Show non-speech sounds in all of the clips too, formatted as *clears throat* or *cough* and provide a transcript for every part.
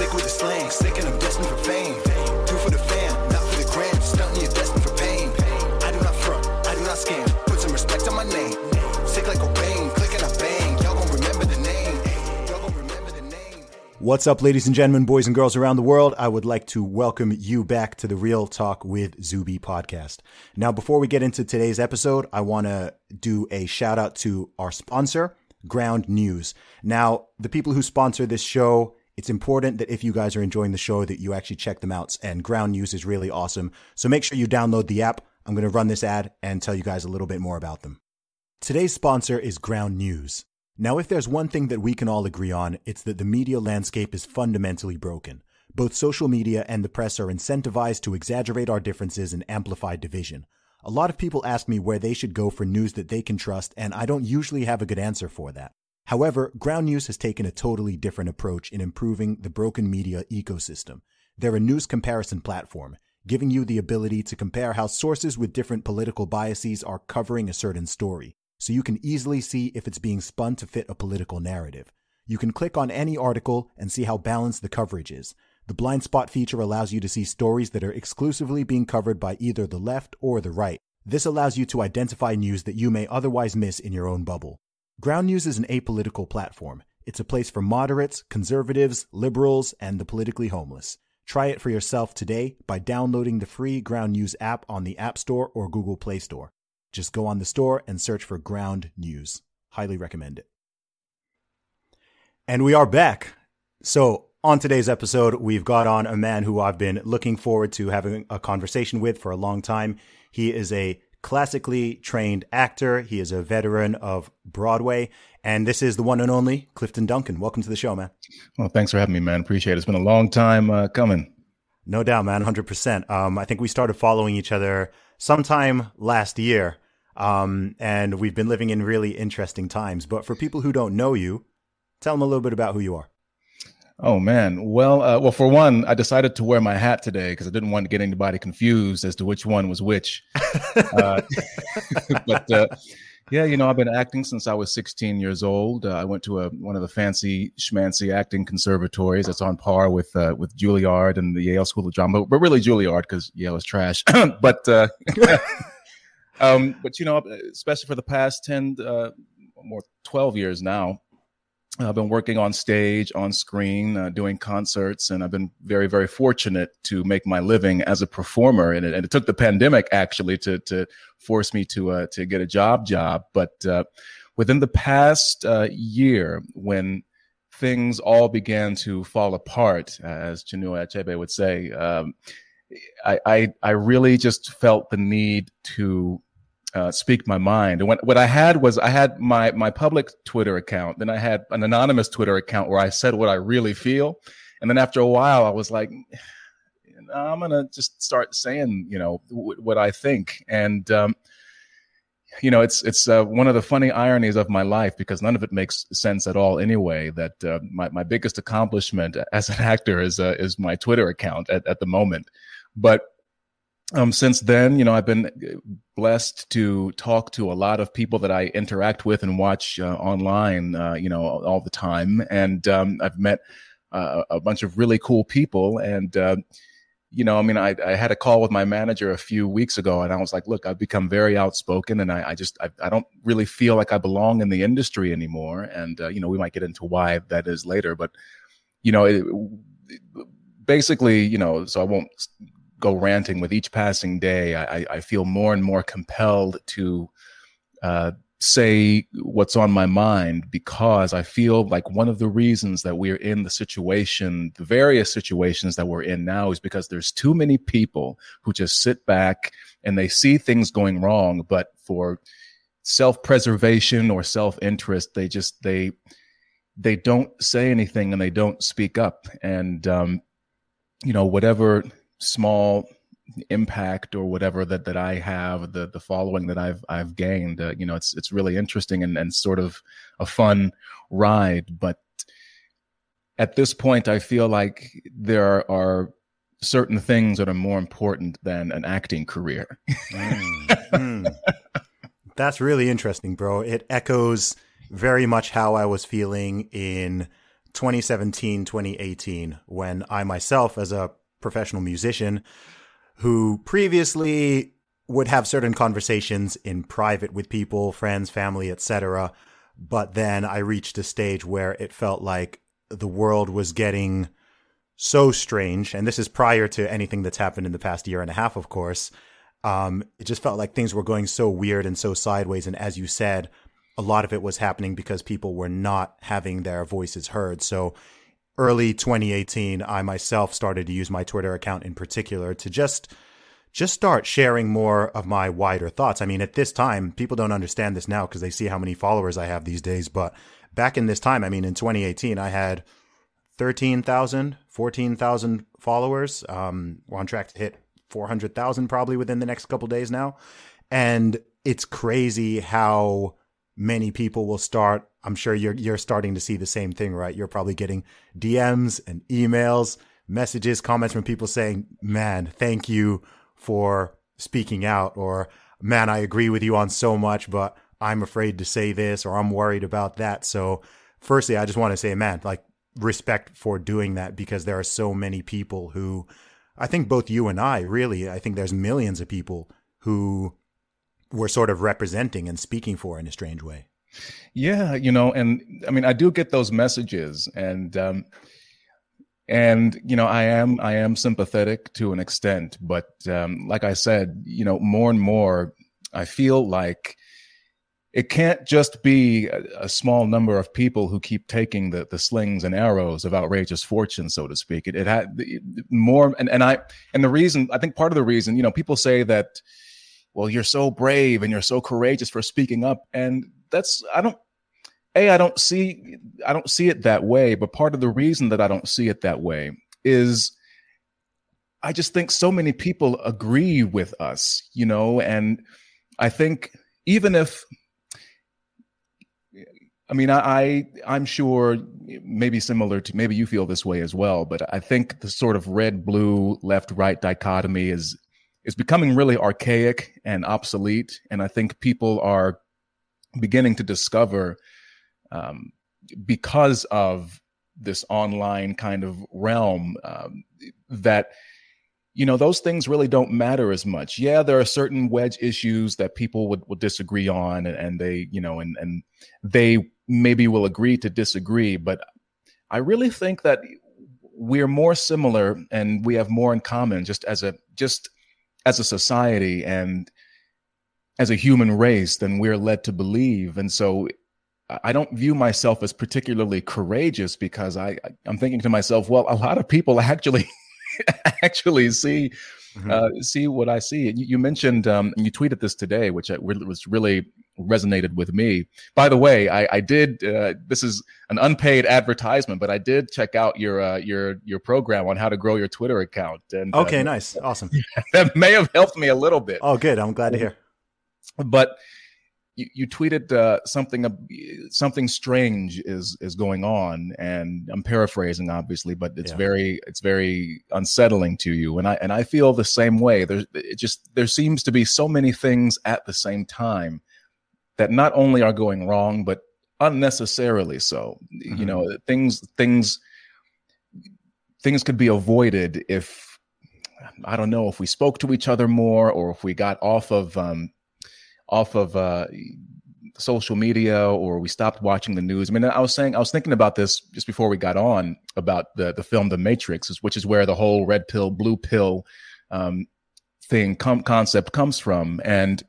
Sick with the slang, sick and I'm destined for fame. Do for the fam, not for the gram, stunting you're destined for pain. I do not front, I do not scam, put some respect on my name. Sick like Cobain, click and I bang, y'all gon' remember the name. Y'all gon' remember the name. What's up, ladies and gentlemen, boys and girls around the world? I would like to welcome you back to the Real Talk with Zuby podcast. Now, before we get into today's episode, I want to do a shout out to our sponsor, Ground News. Now, the people who sponsor this show, it's important that if you guys are enjoying the show that you actually check them out and Ground News is really awesome. So make sure you download the app. I'm going to run this ad and tell you guys a little bit more about them. Today's sponsor is Ground News. Now, if there's one thing that we can all agree on, it's that the media landscape is fundamentally broken. Both social media and the press are incentivized to exaggerate our differences and amplify division. A lot of people ask me where they should go for news that they can trust, and I don't usually have a good answer for that. However, Ground News has taken a totally different approach in improving the broken media ecosystem. They're a news comparison platform, giving you the ability to compare how sources with different political biases are covering a certain story, so you can easily see if it's being spun to fit a political narrative. You can click on any article and see how balanced the coverage is. The blind spot feature allows you to see stories that are exclusively being covered by either the left or the right. This allows you to identify news that you may otherwise miss in your own bubble. Ground News is an apolitical platform. It's a place for moderates, conservatives, liberals, and the politically homeless. Try it for yourself today by downloading the free Ground News app on the App Store or Google Play Store. Just go on the store and search for Ground News. Highly recommend it. And we are back. So, on today's episode, we've got on a man who I've been looking forward to having a conversation with for a long time. He is a classically trained actor. He is a veteran of Broadway. And this is the one and only Clifton Duncan. Welcome to the show, man. Well, thanks for having me, man. Appreciate it. It's been a long time uh, coming. No doubt, man. 100%. Um, I think we started following each other sometime last year. Um, and we've been living in really interesting times. But for people who don't know you, tell them a little bit about who you are. Oh man. Well, uh, well, for one, I decided to wear my hat today because I didn't want to get anybody confused as to which one was which. uh, *laughs* but uh, yeah, you know, I've been acting since I was 16 years old. Uh, I went to a, one of the fancy schmancy acting conservatories that's on par with uh, with Juilliard and the Yale School of Drama, but really Juilliard because Yale is trash. *clears throat* but uh, *laughs* um, but you know, especially for the past 10 more 12 years now. I've been working on stage, on screen, uh, doing concerts, and I've been very, very fortunate to make my living as a performer. And it, and it took the pandemic actually to to force me to uh, to get a job job. But uh, within the past uh, year, when things all began to fall apart, as Chinua Achebe would say, um, I, I I really just felt the need to uh, speak my mind. And what, what I had was I had my my public Twitter account, then I had an anonymous Twitter account where I said what I really feel, and then after a while, I was like, I'm gonna just start saying, you know, w- what I think, and um, you know, it's it's uh, one of the funny ironies of my life because none of it makes sense at all anyway. That uh, my my biggest accomplishment as an actor is uh, is my Twitter account at, at the moment, but um, since then, you know, I've been uh, blessed to talk to a lot of people that I interact with and watch uh, online, uh, you know, all the time. And um, I've met uh, a bunch of really cool people. And, uh, you know, I mean, I, I, had a call with my manager a few weeks ago and I was like, look, I've become very outspoken and I, I just, I, I, don't really feel like I belong in the industry anymore. And, uh, you know, we might get into why that is later, but, you know, it, basically, you know, so I won't go ranting with each passing day. I, I feel more and more compelled to uh, say what's on my mind because I feel like one of the reasons that we're in the situation, the various situations that we're in now, is because there's too many people who just sit back and they see things going wrong, but for self-preservation or self-interest. They just they they don't say anything and they don't speak up. And um, you know, whatever small impact or whatever that that I have, the the following that I've I've gained, uh, you know, it's it's really interesting and and sort of a fun ride. But at this point, I feel like there are certain things that are more important than an acting career. mm, mm. *laughs* That's really interesting, bro. It echoes very much how I was feeling in 2017, 2018, when I myself, as a professional musician, who previously would have certain conversations in private with people, friends, family, etc. But then I reached a stage where it felt like the world was getting so strange. And this is prior to anything that's happened in the past year and a half, of course. Um, it just felt like things were going so weird and so sideways. And as you said, a lot of it was happening because people were not having their voices heard. So early 2018, I myself started to use my Twitter account in particular to just just start sharing more of my wider thoughts. I mean, at this time, people don't understand this now because they see how many followers I have these days. But back in this time, I mean, in 2018, I had 13,000, 14,000 followers. Um, we're on track to hit 400,000 probably within the next couple days now. And it's crazy how many people will start. I'm sure you're you're starting to see the same thing, right? You're probably getting DMs and emails, messages, comments from people saying, "Man, thank you for speaking out," or "Man, I agree with you on so much, but I'm afraid to say this," or "I'm worried about that." So, firstly, I just want to say, man, like respect for doing that because there are so many people who I think both you and I really, I think there's millions of people who we're sort of representing and speaking for in a strange way. Yeah, you know, and I mean, I do get those messages, and um, and you know, I am I am sympathetic to an extent, but um, like I said, you know, more and more, I feel like it can't just be a, a, small number of people who keep taking the, the slings and arrows of outrageous fortune, so to speak. It, it had more, and, and I, and the reason, I think part of the reason, you know, people say that, well, you're so brave and you're so courageous for speaking up. And that's, I don't, A, I don't see, I don't see it that way. But part of the reason that I don't see it that way is I just think so many people agree with us, you know, and I think even if, I mean, I, I am sure maybe similar to maybe you feel this way as well, but I think the sort of red blue left right dichotomy is is becoming really archaic and obsolete. And I think people are beginning to discover, um, because of this online kind of realm, um, that you know those things really don't matter as much yeah there are certain wedge issues that people would, would disagree on and, and they you know and and they maybe will agree to disagree but i really think that we're more similar and we have more in common just as a just as a society and as a human race than we're led to believe. And so I don't view myself as particularly courageous because I, I'm thinking to myself, well, a lot of people *laughs* actually actually see mm-hmm. uh, see what I see. You, you mentioned um, you tweeted this today, which was really resonated with me. By the way, I, I did. Uh, this is an unpaid advertisement, but I did check out your uh, your your program on how to grow your Twitter account. And okay, uh, nice, awesome. *laughs* that may have helped me a little bit. Oh, good. I'm glad to hear. But you, you tweeted uh, something something strange is is going on, and I'm paraphrasing, obviously, but it's yeah. very it's very unsettling to you, and I and I feel the same way. There's it just there seems to be so many things at the same time that not only are going wrong, but unnecessarily so. Mm-hmm. You know, things things things could be avoided if I don't know if we spoke to each other more or if we got off of um, off of uh, social media or we stopped watching the news. I mean, I was saying I was thinking about this just before we got on about the the film The Matrix, which is where the whole red pill, blue pill um, thing com- concept comes from, and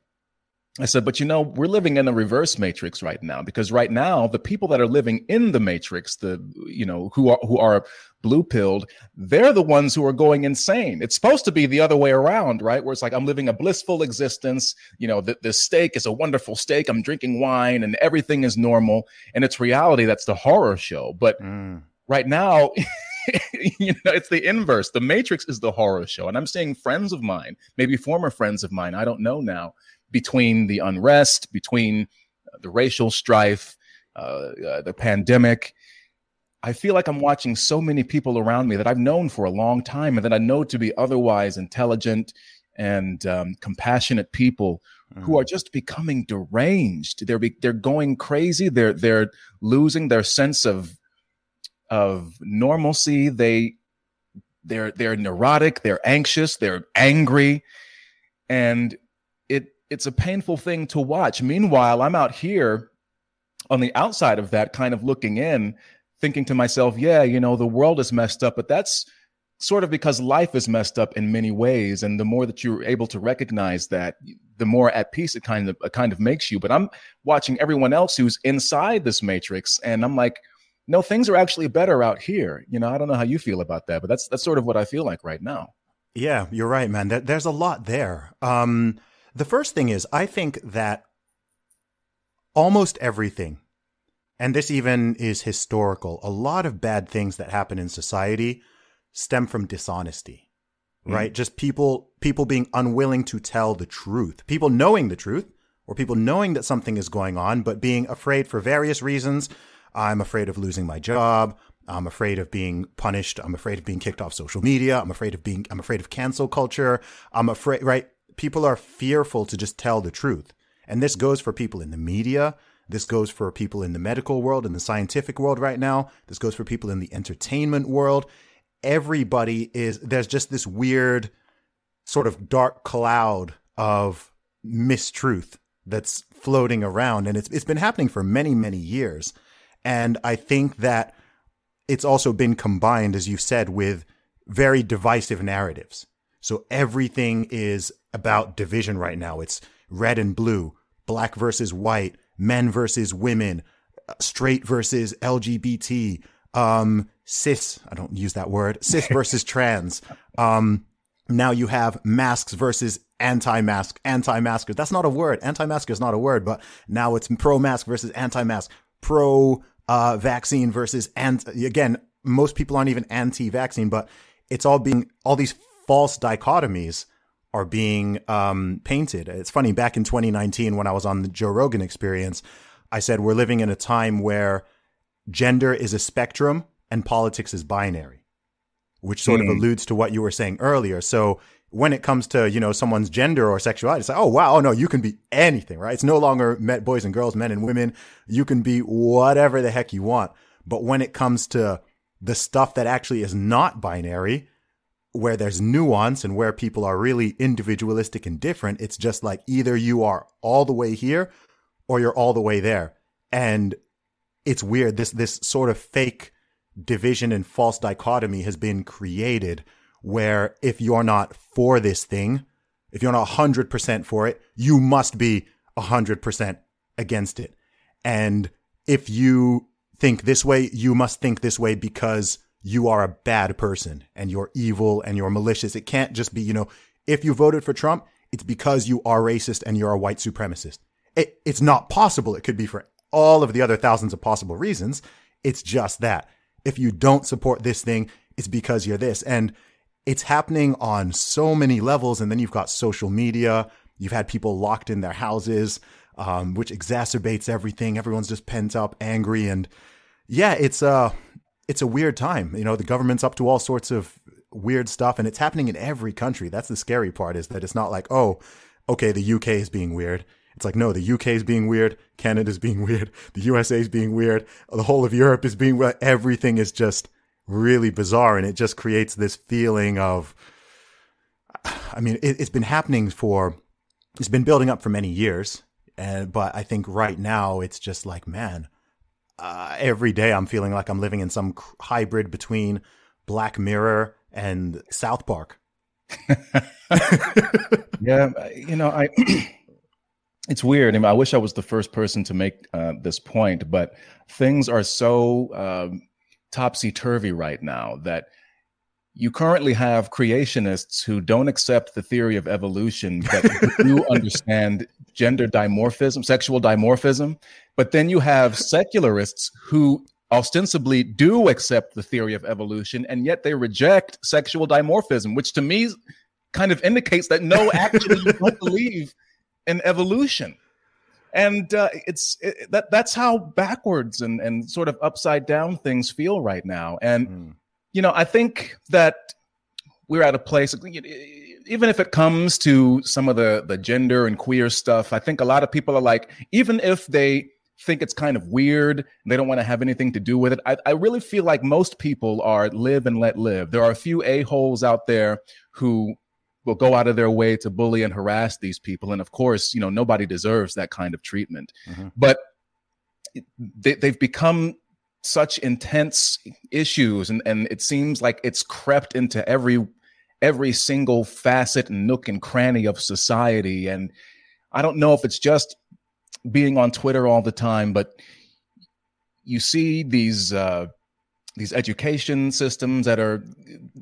I said, but you know, we're living in a reverse matrix right now because right now the people that are living in the matrix, the you know who are who are blue pilled, they're the ones who are going insane. It's supposed to be the other way around, right? Where it's like I'm living a blissful existence. You know, the, the steak is a wonderful steak. I'm drinking wine and everything is normal, and it's reality that's the horror show. But mm. right now. *laughs* you know, it's the inverse. The Matrix is the horror show. And I'm seeing friends of mine, maybe former friends of mine, I don't know now, between the unrest, between the racial strife, uh, uh, the pandemic. I feel like I'm watching so many people around me that I've known for a long time and that I know to be otherwise intelligent and um, compassionate people mm. who are just becoming deranged. They're be- they're going crazy. They're they're losing their sense of of normalcy. They they're they're neurotic. They're anxious. They're angry, and it's a painful thing to watch. Meanwhile, I'm out here on the outside of that, kind of looking in, thinking to myself, yeah, you know, the world is messed up, but that's sort of because life is messed up in many ways. And the more that you're able to recognize that, the more at peace it kind of it kind of makes you. But I'm watching everyone else who's inside this matrix, and I'm like, no, things are actually better out here. You know, I don't know how you feel about that, but that's that's sort of what I feel like right now. Yeah, you're right, man. There's a lot there. Um, the first thing is, I think that almost everything, and this even is historical, a lot of bad things that happen in society stem from dishonesty. Mm. Right? Just people people being unwilling to tell the truth. People knowing the truth or people knowing that something is going on but being afraid for various reasons. I'm afraid of losing my job. I'm afraid of being punished. I'm afraid of being kicked off social media. I'm afraid of being, I'm afraid of cancel culture. I'm afraid, right? People are fearful to just tell the truth. And this goes for people in the media. This goes for people in the medical world, in the scientific world right now. This goes for people in the entertainment world. Everybody is, there's just this weird sort of dark cloud of mistruth that's floating around. And it's, it's been happening for many, many years. And I think that it's also been combined, as you said, with very divisive narratives. So everything is about division right now. It's red and blue, black versus white, men versus women, straight versus LGBT, um, cis. I don't use that word. Cis *laughs* versus trans. Um, now you have masks versus anti-mask, anti-masker. That's not a word. Anti-masker is not a word, but now it's pro-mask versus anti-mask, pro uh, vaccine versus anti. Again, most people aren't even anti-vaccine, but it's all being all these false dichotomies are being um, painted. It's funny, back in 2019, when I was on the Joe Rogan experience, I said we're living in a time where gender is a spectrum and politics is binary, which sort mm. of hmm. alludes to what you were saying earlier. So when it comes to, you know, someone's gender or sexuality, it's like, oh, wow, oh, no, you can be anything, right? It's no longer met boys and girls, men and women. You can be whatever the heck you want. But when it comes to the stuff that actually is not binary, where there's nuance and where people are really individualistic and different, it's just like either you are all the way here or you're all the way there. And it's weird. This, this sort of fake division and false dichotomy has been created where if you're not for this thing, if you're not 100% for it, you must be 100% against it. And if you think this way, you must think this way because you are a bad person and you're evil and you're malicious. It can't just be, you know, if you voted for Trump, it's because you are racist and you're a white supremacist. It, it's not possible. It could be for all of the other thousands of possible reasons. It's just that. If you don't support this thing, it's because you're this. And it's happening on so many levels. And then you've got social media. You've had people locked in their houses, um, which exacerbates everything. Everyone's just pent up, angry. And yeah, it's, uh, it's a weird time. You know, the government's up to all sorts of weird stuff and it's happening in every country. That's the scary part is that it's not like, oh, okay, the UK is being weird. It's like, no, the UK is being weird. Canada's being weird. The USA is being weird. The whole of Europe is being weird. Everything is just really bizarre. And it just creates this feeling of, I mean, it, has been happening for, it's been building up for many years. And, but I think right now it's just like, man, uh, every day I'm feeling like I'm living in some hybrid between Black Mirror and South Park. *laughs* yeah, you know, I *clears throat* it's weird. I, mean, I wish I was the first person to make uh, this point, but things are so um, topsy turvy right now that you currently have creationists who don't accept the theory of evolution, but do *laughs* understand gender dimorphism, sexual dimorphism. But then you have secularists who ostensibly do accept the theory of evolution, and yet they reject sexual dimorphism, which to me kind of indicates that no, *laughs* actually, you don't believe in evolution. And uh, it's it, that that's how backwards and, and sort of upside down things feel right now. And mm you know, I think that we're at a place, even if it comes to some of the the gender and queer stuff, I think a lot of people are like, even if they think it's kind of weird they don't want to have anything to do with it, I, I really feel like most people are live and let live. There are a few a holes out there who will go out of their way to bully and harass these people, and of course, you know, nobody deserves that kind of treatment, mm-hmm. but they, they've become such intense issues and, and it seems like it's crept into every every single facet and nook and cranny of society and i don't know if it's just being on twitter all the time but you see these uh, these education systems that are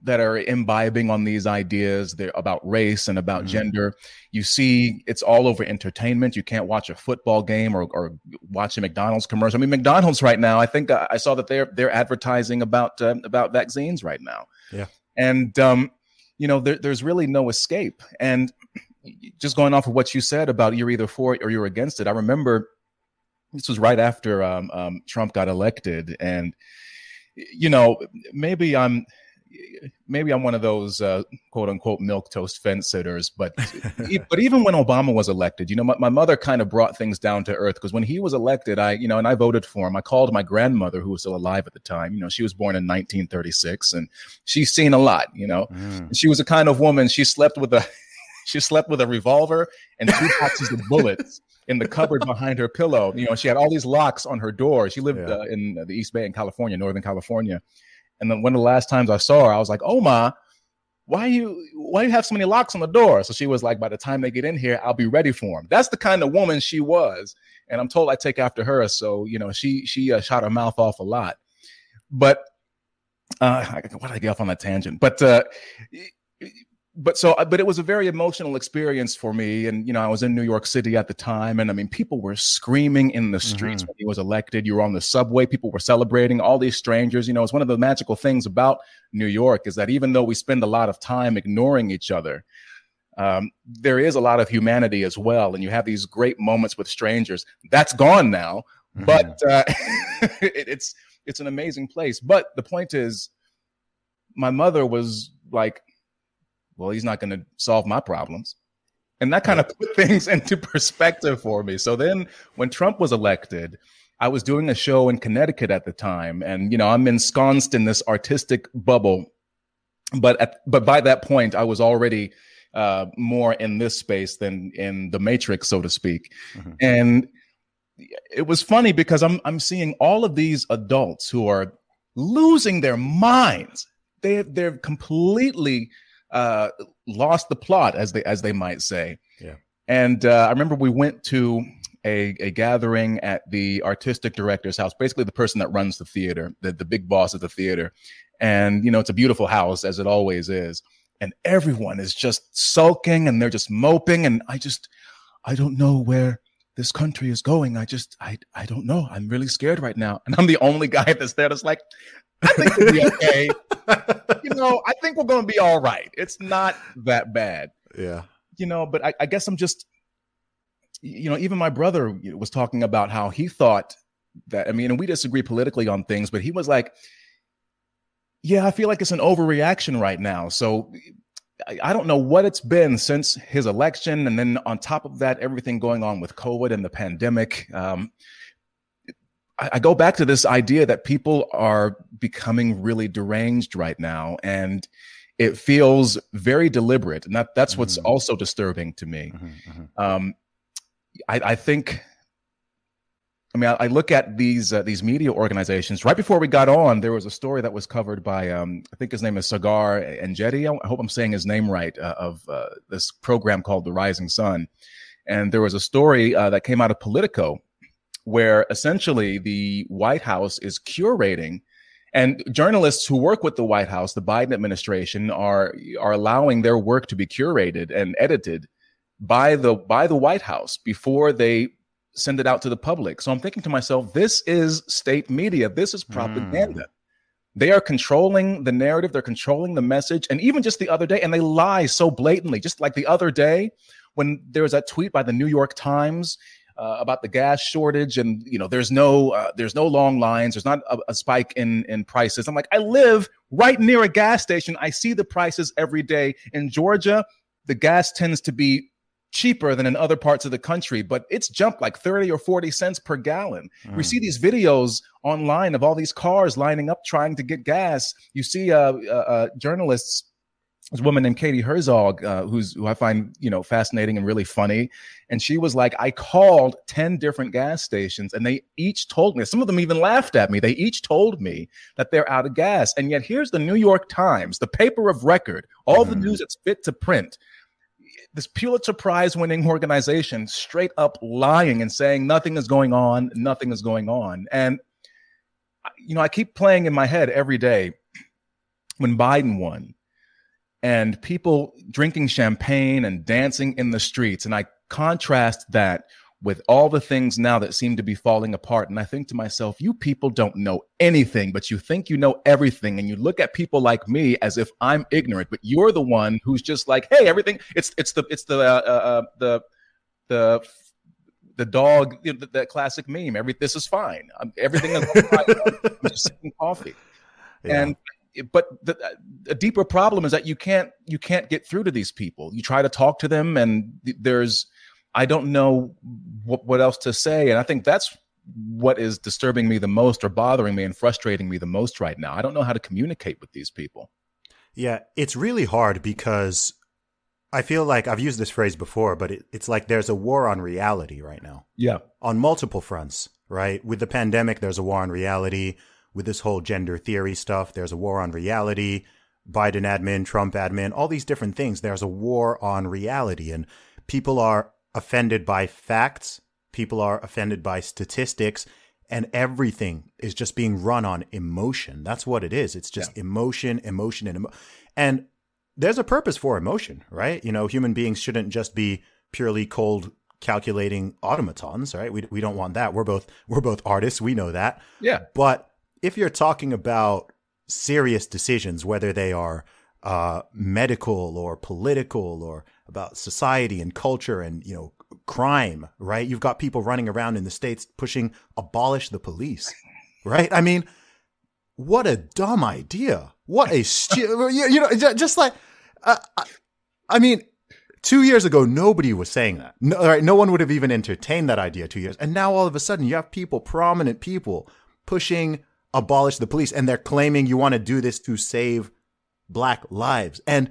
that are imbibing on these ideas they're about race and about mm-hmm. gender. You see it's all over entertainment. You can't watch a football game or, or watch a mcdonald's commercial. I mean mcdonald's right now i think i saw that they're they're advertising about uh, about vaccines right now. Yeah. And um you know there, there's really no escape. And just going off of what you said about you're either for it or you're against it i remember this was right after um, um, trump got elected and you know, maybe I'm maybe I'm one of those uh, quote unquote milk toast fence sitters, but *laughs* but even when Obama was elected, you know, my, my mother kind of brought things down to earth because when he was elected, I you know, and I voted for him. I called my grandmother who was still alive at the time. You know, she was born in 1936, and she's seen a lot. You know, mm. she was a kind of woman. She slept with a she slept with a revolver and two *laughs* boxes of bullets in the cupboard behind her pillow. You know, she had all these locks on her door. She lived yeah. uh, in the East Bay in California, Northern California. And then one of the last times I saw her, I was like, "Oh ma, why you why you have so many locks on the door?" So she was like, "By the time they get in here, I'll be ready for them." That's the kind of woman she was, and I'm told I take after her. So you know, she she uh, shot her mouth off a lot. But uh, why did I get off on that tangent? But uh, but so uh, but it was a very emotional experience for me. And you know i was in new york city at the time and i mean people were screaming in the streets mm-hmm. when he was elected. You were on the subway. People were celebrating. All these strangers you know it's one of the magical things about new york is that even though we spend a lot of time ignoring each other um, there is a lot of humanity as well. And you have these great moments with strangers. That's gone now mm-hmm. but uh, *laughs* it, it's it's an amazing place. But the point is my mother was like well, he's not going to solve my problems. And that kind of put *laughs* things into perspective for me. So then when Trump was elected, I was doing a show in Connecticut at the time. And, you know, I'm ensconced in this artistic bubble. But at, but by that point, I was already uh, more in this space than in the matrix, so to speak. Mm-hmm. And it was funny because I'm I'm seeing all of these adults who are losing their minds. They they're completely uh, lost the plot, as they as they might say. Yeah. And uh, I remember we went to a, a gathering at the artistic director's house, basically the person that runs the theater, the, the big boss of the theater. And, you know, it's a beautiful house, as it always is. And everyone is just sulking and they're just moping. And I just, I don't know where this country is going. I just, I, I don't know. I'm really scared right now. And I'm the only guy that's there that's like, I think we'll be okay. *laughs* you know, I think we're going to be all right. It's not that bad. Yeah. You know, but I, I guess I'm just, you know, even my brother was talking about how he thought that, I mean, and we disagree politically on things, but he was like, yeah, I feel like it's an overreaction right now. So I, I don't know what it's been since his election. And then on top of that, everything going on with COVID and the pandemic. Um, I, go back to this idea that people are becoming really deranged right now, and it feels very deliberate, and that that's what's mm-hmm. also disturbing to me. Mm-hmm, mm-hmm. Um, I, I, think. I mean, I, I look at these uh, these media organizations. Right before we got on, there was a story that was covered by um, I think his name is Saagar Enjeti. I hope I'm saying his name right. Uh, of uh, this program called The Rising Sun, and there was a story uh, that came out of Politico where essentially the White House is curating and journalists who work with the White House, the Biden administration, are are allowing their work to be curated and edited by the by the White House before they send it out to the public. So I'm thinking to myself, this is state media. This is propaganda. Mm. They are controlling the narrative, they're controlling the message. And even just the other day, and they lie so blatantly, just like the other day when there was that tweet by the New York Times uh, about the gas shortage and you know there's no uh, there's no long lines. There's not a, a, spike in in prices. I'm like i live right near a gas station. I see the prices every day. In georgia the gas tends to be cheaper than in other parts of the country but it's jumped like 30 or 40 cents per gallon. Mm. we see these videos online of all these cars lining up trying to get gas. You see uh, uh, uh journalists this woman named Katie Herzog, uh, who's who I find you know fascinating and really funny, and she was like, I called ten different gas stations, and they each told me. Some of them even laughed at me. They each told me that they're out of gas, and yet here's the New York Times, the paper of record, all mm-hmm. the news that's fit to print. This Pulitzer Prize winning organization straight up lying and saying nothing is going on, nothing is going on, and you know I keep playing in my head every day when Biden won and people drinking champagne and dancing in the streets. And I contrast that with all the things now that seem to be falling apart. And I think to myself, you people don't know anything, but you think you know everything. And you look at people like me as if I'm ignorant, but you're the one who's just like, hey, everything. It's it's the it's the uh, uh, the the the dog, you know, that classic meme. Every this is fine. I'm, everything is fine. I'm just sipping coffee. *laughs* Yeah. And but the, a deeper problem is that you can't you can't get through to these people. You try to talk to them, and there's I don't know what, what else to say, and I think that's what is disturbing me the most or bothering me and frustrating me the most right now. I don't know how to communicate with these people. Yeah, it's really hard because I feel like I've used this phrase before, but it, it's like there's a war on reality right now. Yeah. On multiple fronts, right? With the pandemic, there's a war on reality with this whole gender theory stuff. There's a war on reality. Biden admin, Trump admin, all these different things. There's a war on reality, and people are offended by facts. People are offended by statistics, and everything is just being run on emotion. That's what it is. It's just yeah. emotion, emotion, and emo- and there's a purpose for emotion, right? You know, human beings shouldn't just be purely cold calculating automatons, right? We we don't want that. We're both we're both artists. We know that. Yeah. But if you're talking about serious decisions, whether they are uh, medical or political or about society and culture and you know crime, right? You've got people running around in the states pushing abolish the police, right? I mean, what a dumb idea! What a stu- *laughs* you, know just like uh, I mean. Two years ago, nobody was saying that. No, right, no one would have even entertained that idea two years. And now all of a sudden, you have people, prominent people, pushing abolish the police and they're claiming you want to do this to save black lives. And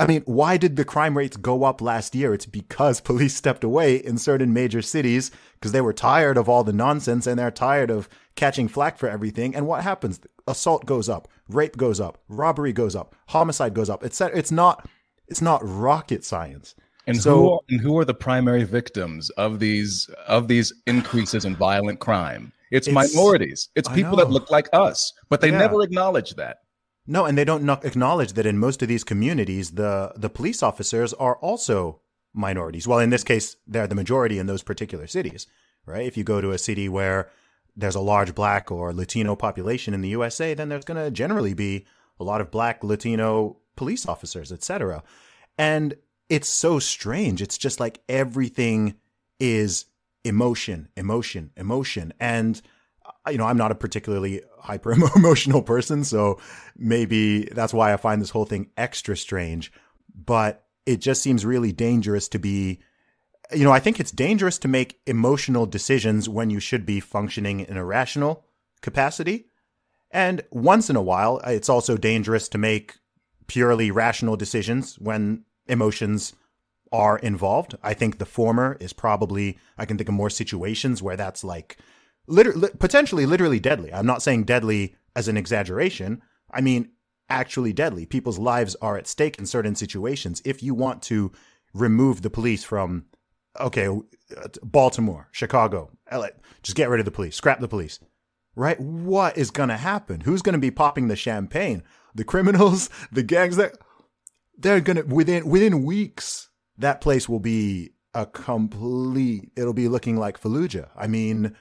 I mean, why did the crime rates go up last year? It's because *laughs* police stepped away in certain major cities because they were tired of all the nonsense and they're tired of catching flack for everything. And what happens? Assault goes up, rape goes up, robbery goes up, homicide goes up, etc. It's not it's not rocket science. And so, who are, and who are the primary victims of these of these increases in violent crime? It's, it's minorities. It's people that look like us, but they yeah. never acknowledge that. No, and they don't acknowledge that in most of these communities, the the police officers are also minorities. Well, in this case, they're the majority in those particular cities, right? If you go to a city where there's a large black or Latino population in the USA, then there's going to generally be a lot of black, Latino police officers, etc. And it's so strange. It's just like everything is emotion, emotion, emotion. And, uh, you know, I'm not a particularly hyper *laughs* emotional person. So maybe that's why I find this whole thing extra strange. But it just seems really dangerous to be, you know, I think it's dangerous to make emotional decisions when you should be functioning in a rational capacity. And once in a while, it's also dangerous to make purely rational decisions when emotions are involved. I think the former is probably, I can think of more situations where that's like literally, potentially literally deadly. I'm not saying deadly as an exaggeration. I mean, actually deadly. People's lives are at stake in certain situations. If you want to remove the police from okay, uh, Baltimore, Chicago, LA. Just get rid of the police, scrap the police. Right? What is going to happen? Who's going to be popping the champagne? The criminals, *laughs* the gangs that they're going to within within weeks that place will be a complete it'll be looking like Fallujah. I mean,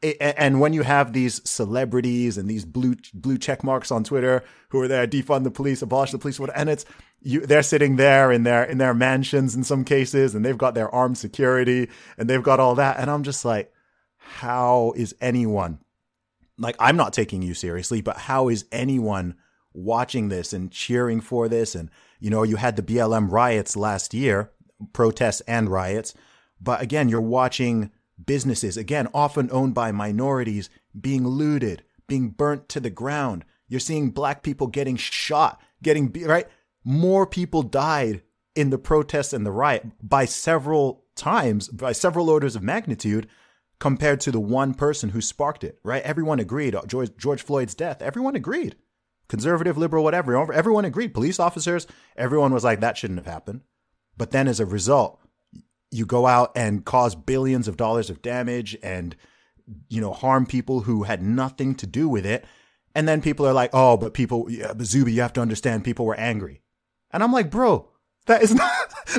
it, and when you have these celebrities and these blue blue check marks on Twitter who are there defund the police, abolish the police, and it's you they're sitting there in their in their mansions in some cases and they've got their armed security and they've got all that and I'm just like how is anyone like I'm not taking you seriously but how is anyone watching this and cheering for this and you know you had the BLM riots last year protests and riots but again you're watching businesses again often owned by minorities being looted being burnt to the ground you're seeing black people getting shot getting right more people died in the protests and the riot by several times, by several orders of magnitude compared to the one person who sparked it, right? Everyone agreed. Uh, George, George Floyd's death, everyone agreed. Conservative, liberal, whatever, everyone agreed. Police officers, everyone was like, that shouldn't have happened. But then as a result, you go out and cause billions of dollars of damage and, you know, harm people who had nothing to do with it. And then people are like, oh, but people, yeah, Zuby, you have to understand people were angry. And I'm like, bro, that is *laughs* not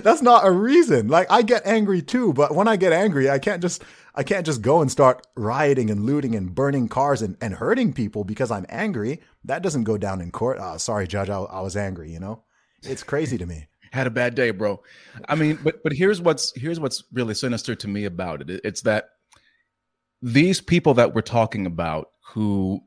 that's not a reason. Like I get angry too, but when I get angry, I can't just I can't just go and start rioting and looting and burning cars and, and hurting people because I'm angry. That doesn't go down in court. Oh, sorry, judge, I, I was angry. You know, it's crazy to me. Had a bad day, bro. I mean, but but here's what's here's what's really sinister to me about it. It's that these people that we're talking about who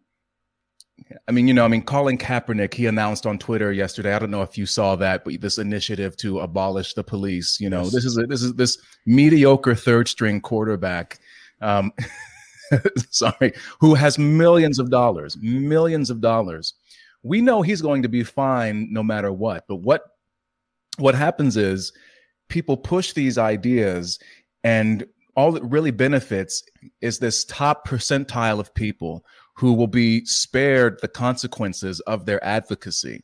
I mean, you know, I mean, Colin Kaepernick, he announced on Twitter yesterday. I don't know if you saw that, but this initiative to abolish the police. You know, yes. this is a, this is this mediocre third string quarterback. Um, *laughs* sorry, who has millions of dollars, millions of dollars. We know he's going to be fine no matter what. But what what happens is people push these ideas, and all that really benefits is this top percentile of people who will be spared the consequences of their advocacy.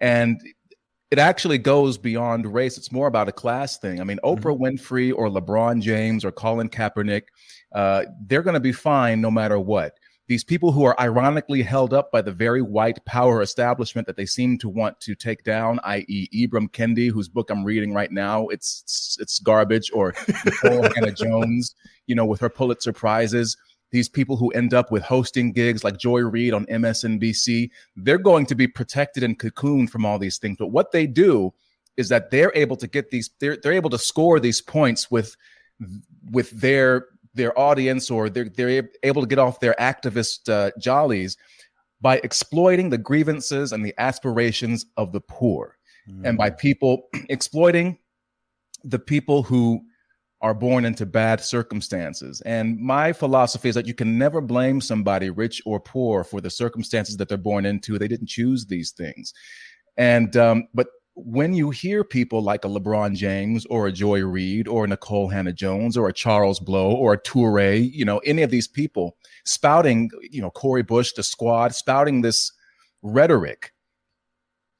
And it actually goes beyond race. It's more about a class thing. I mean, mm-hmm. Oprah Winfrey or LeBron James or Colin Kaepernick, uh, they're going to be fine no matter what. These people who are ironically held up by the very white power establishment that they seem to want to take down, i.e., Ibram Kendi, whose book I'm reading right now, it's it's, it's garbage, or Nikole *laughs* Hannah Jones, you know, with her Pulitzer prizes these people who end up with hosting gigs like Joy Reid on MSNBC, they're going to be protected and cocooned from all these things. But what they do is that they're able to get these, they're, they're able to score these points with, with their, their audience or they're, they're able to get off their activist uh, jollies by exploiting the grievances and the aspirations of the poor mm. and by people *clears throat* exploiting the people who are born into bad circumstances. And my philosophy is that you can never blame somebody, rich or poor, for the circumstances that they're born into. They didn't choose these things. And, um, but when you hear people like a LeBron James or a Joy Reid or a Nikole Hannah Jones or a Charles Blow or a Toure, you know, any of these people spouting, you know, Cori Bush, the squad, spouting this rhetoric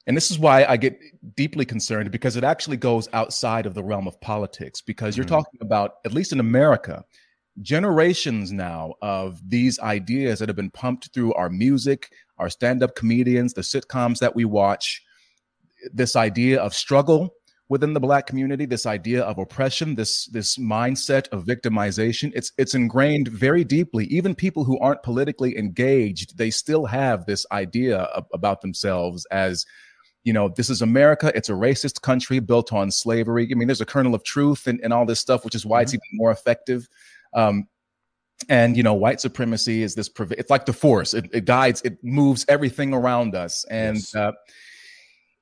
and this is why I get deeply concerned because it actually goes outside of the realm of politics. Because you're mm-hmm. talking about, at least in America, generations now of these ideas that have been pumped through our music, our stand up comedians, the sitcoms that we watch. This idea of struggle within the black community, this idea of oppression, this this mindset of victimization, it's it's ingrained very deeply. Even people who aren't politically engaged, they still have this idea of, about themselves as you know, this is America. It's a racist country built on slavery. I mean, there's a kernel of truth and, and all this stuff, which is why mm-hmm. it's even more effective. Um, and you know, white supremacy is this. It's like the force. It, it guides. It moves everything around us, and yes. uh,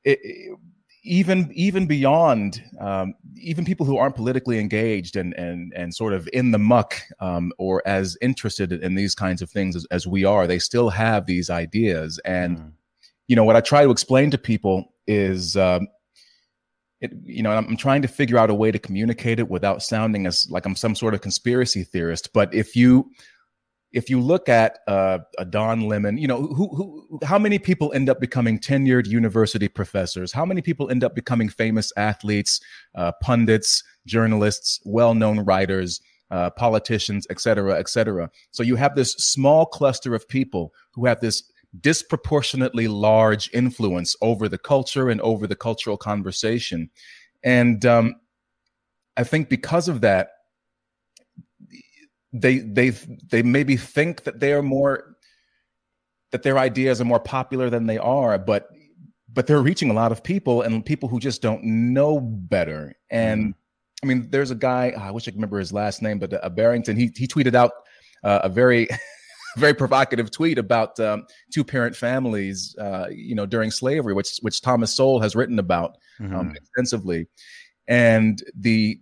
it, it, even even beyond um, even people who aren't politically engaged and and and sort of in the muck um, or as interested in these kinds of things as, as, we are, they still have these ideas and. Mm you know what I try to explain to people is, um, it, you know, I'm trying to figure out a way to communicate it without sounding as like I'm some sort of conspiracy theorist. But if you if you look at uh, a Don Lemon, you know, who, who, how many people end up becoming tenured university professors? How many people end up becoming famous athletes, uh, pundits, journalists, well-known writers, uh, politicians, et cetera, et cetera? So you have this small cluster of people who have this disproportionately large influence over the culture and over the cultural conversation. And um, I think because of that, they they they maybe think that they are more that their ideas are more popular than they are, but but they're reaching a lot of people and people who just don't know better. And mm-hmm. I mean, there's a guy I wish I could remember his last name, but uh, Barrington. He he tweeted out uh, a very *laughs* very provocative tweet about um, two parent families, uh, you know, during slavery, which which Thomas Sowell has written about um, mm-hmm. um, extensively, and the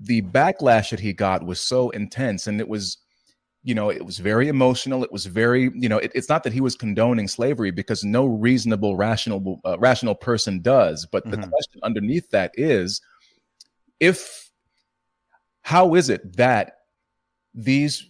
the backlash that he got was so intense, and it was, you know, it was very emotional. It was very, you know, it, it's not that he was condoning slavery because no reasonable, rational, uh, rational person does, but mm-hmm. the question underneath that is, if how is it that these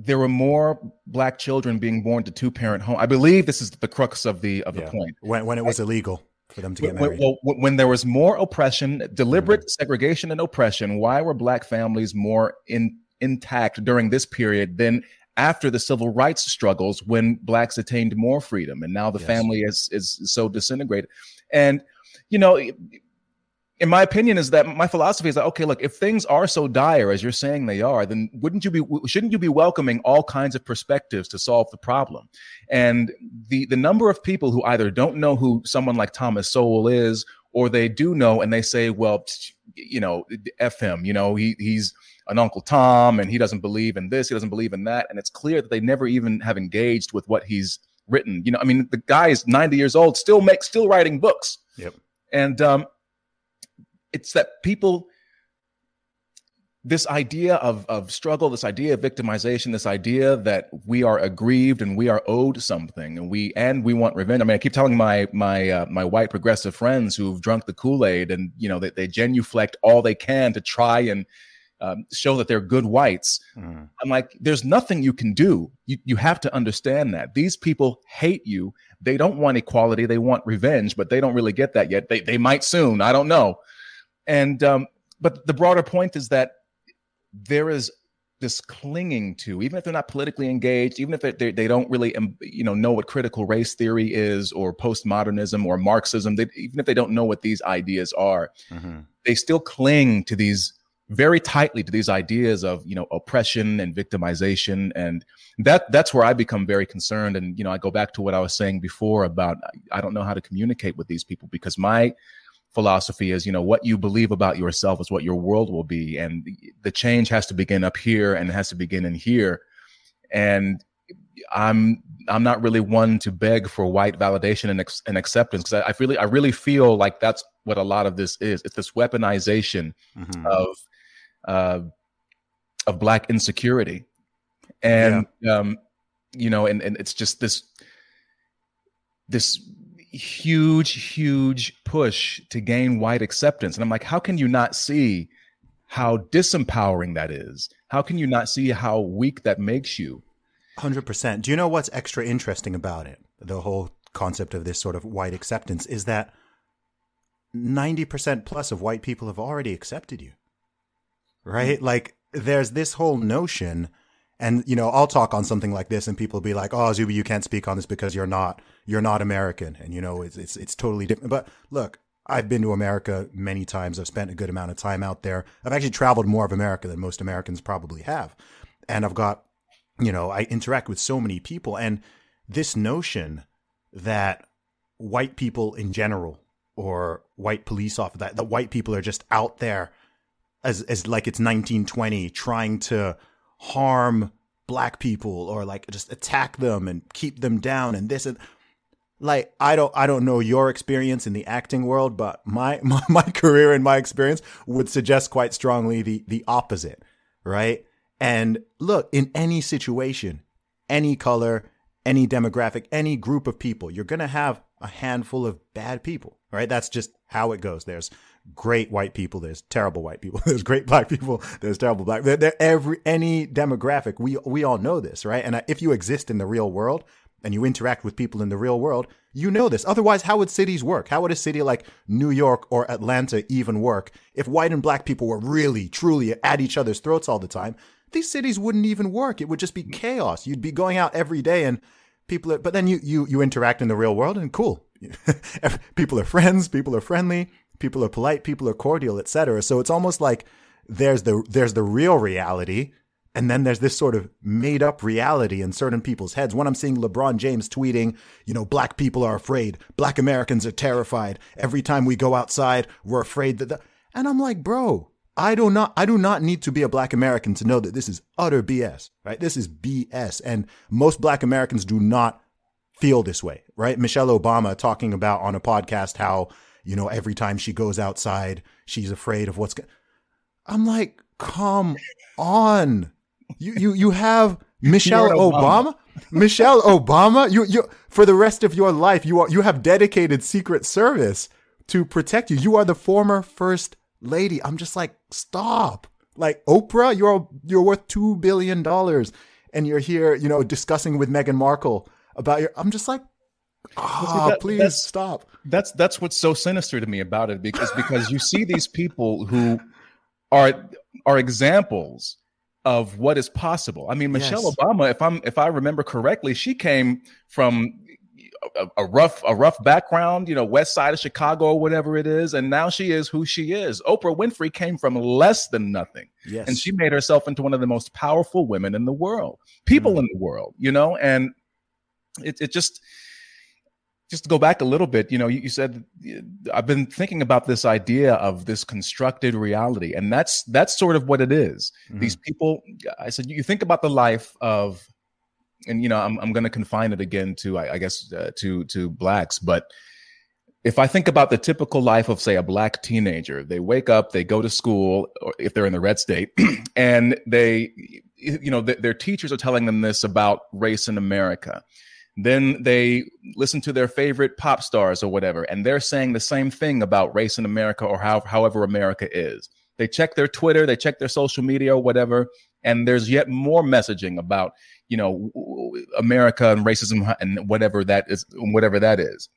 there were more black children being born to two parent home. I believe this is the crux of the of yeah. the point. When when it was illegal for them to get married. When, when, when there was more oppression, deliberate mm-hmm. segregation and oppression, why were black families more in intact during this period than after the civil rights struggles when blacks attained more freedom and now the yes. family is is so disintegrated. And you know, in my opinion is that my philosophy is that okay look if things are so dire as you're saying they are then wouldn't you be shouldn't you be welcoming all kinds of perspectives to solve the problem? And the the number of people who either don't know who someone like thomas sowell is or they do know and they say well you know f him you know he he's an uncle tom and he doesn't believe in this he doesn't believe in that. And it's clear that they never even have engaged with what he's written. You know i mean the guy is 90 years old still makes still writing books. Yep. And um it's that people this idea of, of struggle, this idea of victimization, this idea that we are aggrieved and we are owed something, and we and we want revenge. I mean, I keep telling my my uh, my white progressive friends who've drunk the Kool Aid, and you know they, they genuflect all they can to try and um, show that they're good whites. Mm. I'm like, there's nothing you can do. You you have to understand that these people hate you. They don't want equality. They want revenge, but they don't really get that yet. They they might soon. I don't know. And um, but the broader point is that there is this clinging to, even if they're not politically engaged, even if they, they don't really, you know, know what critical race theory is or postmodernism or Marxism, they, even if they don't know what these ideas are, mm-hmm. they still cling to these very tightly to these ideas of, you know, oppression and victimization. And that that's where I become very concerned. And, you know, I go back to what I was saying before about I don't know how to communicate with these people because my philosophy is you know what you believe about yourself is what your world will be and the change has to begin up here and it has to begin in here and i'm i'm not really one to beg for white validation and, and acceptance because I, I, really i really feel like that's what a lot of this is it's this weaponization mm-hmm. of uh of black insecurity and yeah. um you know and, and it's just this this huge, huge push to gain white acceptance. And I'm like, how can you not see how disempowering that is? How can you not see how weak that makes you? 100%. Do you know what's extra interesting about it? The whole concept of this sort of white acceptance is that 90% plus of white people have already accepted you. Right? Mm-hmm. Like, there's this whole notion and you know, I'll talk on something like this, and people will be like, "Oh, Zuby, you can't speak on this because you're not you're not American," and you know, it's it's it's totally different. But look, I've been to America many times. I've spent a good amount of time out there. I've actually traveled more of America than most Americans probably have, and I've got, you know, I interact with so many people, and this notion that white people in general or white police officers that, that white people are just out there as as like it's 1920 trying to harm black people or like just attack them and keep them down and this and like I don't I don't know your experience in the acting world, but my, *laughs* my my, career and my experience would suggest quite strongly the the opposite, right? And look, in any situation, any color, any demographic, any group of people, you're gonna have a handful of bad people, right? That's just how it goes. There's great white people, there's terrible white people, *laughs* there's great black people, there's terrible black. They're, every any demographic. We we all know this, right? And uh, if you exist in the real world and you interact with people in the real world, you know this. Otherwise, how would cities work? How would a city like New York or Atlanta even work if white and black people were really, truly at each other's throats all the time? These cities wouldn't even work. It would just be chaos. You'd be going out every day and people are, but then you you you interact in the real world and cool. *laughs* people are friends, people are friendly, people are polite, people are cordial, etc. So it's almost like there's the there's the real reality and then there's this sort of made up reality in certain people's heads. When I'm seeing LeBron James tweeting, you know, black people are afraid, black Americans are terrified. Every time we go outside, we're afraid that the, and I'm like, bro, I do not I do not need to be a black American to know that this is utter BS, right? This is BS. And most black Americans do not feel this way, right? Michelle Obama talking about on a podcast how you know, every time she goes outside, she's afraid of what's going I'm like, come on. You you you have *laughs* Michelle Obama. Obama. Michelle Obama, you you for the rest of your life, you are you have dedicated Secret Service to protect you. You are the former first lady. I'm just like, stop. Like Oprah, you're you're worth two billion dollars, and you're here, you know, discussing with Meghan Markle about your. I'm just like, Ah, that, please that's, stop. That's that's what's so sinister to me about it because because you see these people who are are examples of what is possible. I mean, Michelle yes. Obama, if I'm if I remember correctly, she came from a, a, rough a rough background, you know, west side of Chicago or whatever it is, and now she is who she is. Oprah Winfrey came from less than nothing, yes. and she made herself into one of the most powerful women in the world, people mm. in the world, you know, and it it just just to go back a little bit, you know, you, you, said I've been thinking about this idea of this constructed reality, and that's that's sort of what it is. Mm-hmm. These people, I said, you think about the life of, and you know, I'm I'm going to confine it again to, I, I guess, uh, to to blacks, but if I think about the typical life of, say, a black teenager, they wake up, they go to school, or if they're in the red state, *clears throat* and they, you know, th- their teachers are telling them this about race in America then they listen to their favorite pop stars or whatever, and they're saying the same thing about race in America or how, however America is. They check their Twitter, they check their social media or whatever, and there's yet more messaging about, you know, America and racism and whatever that is, whatever that is.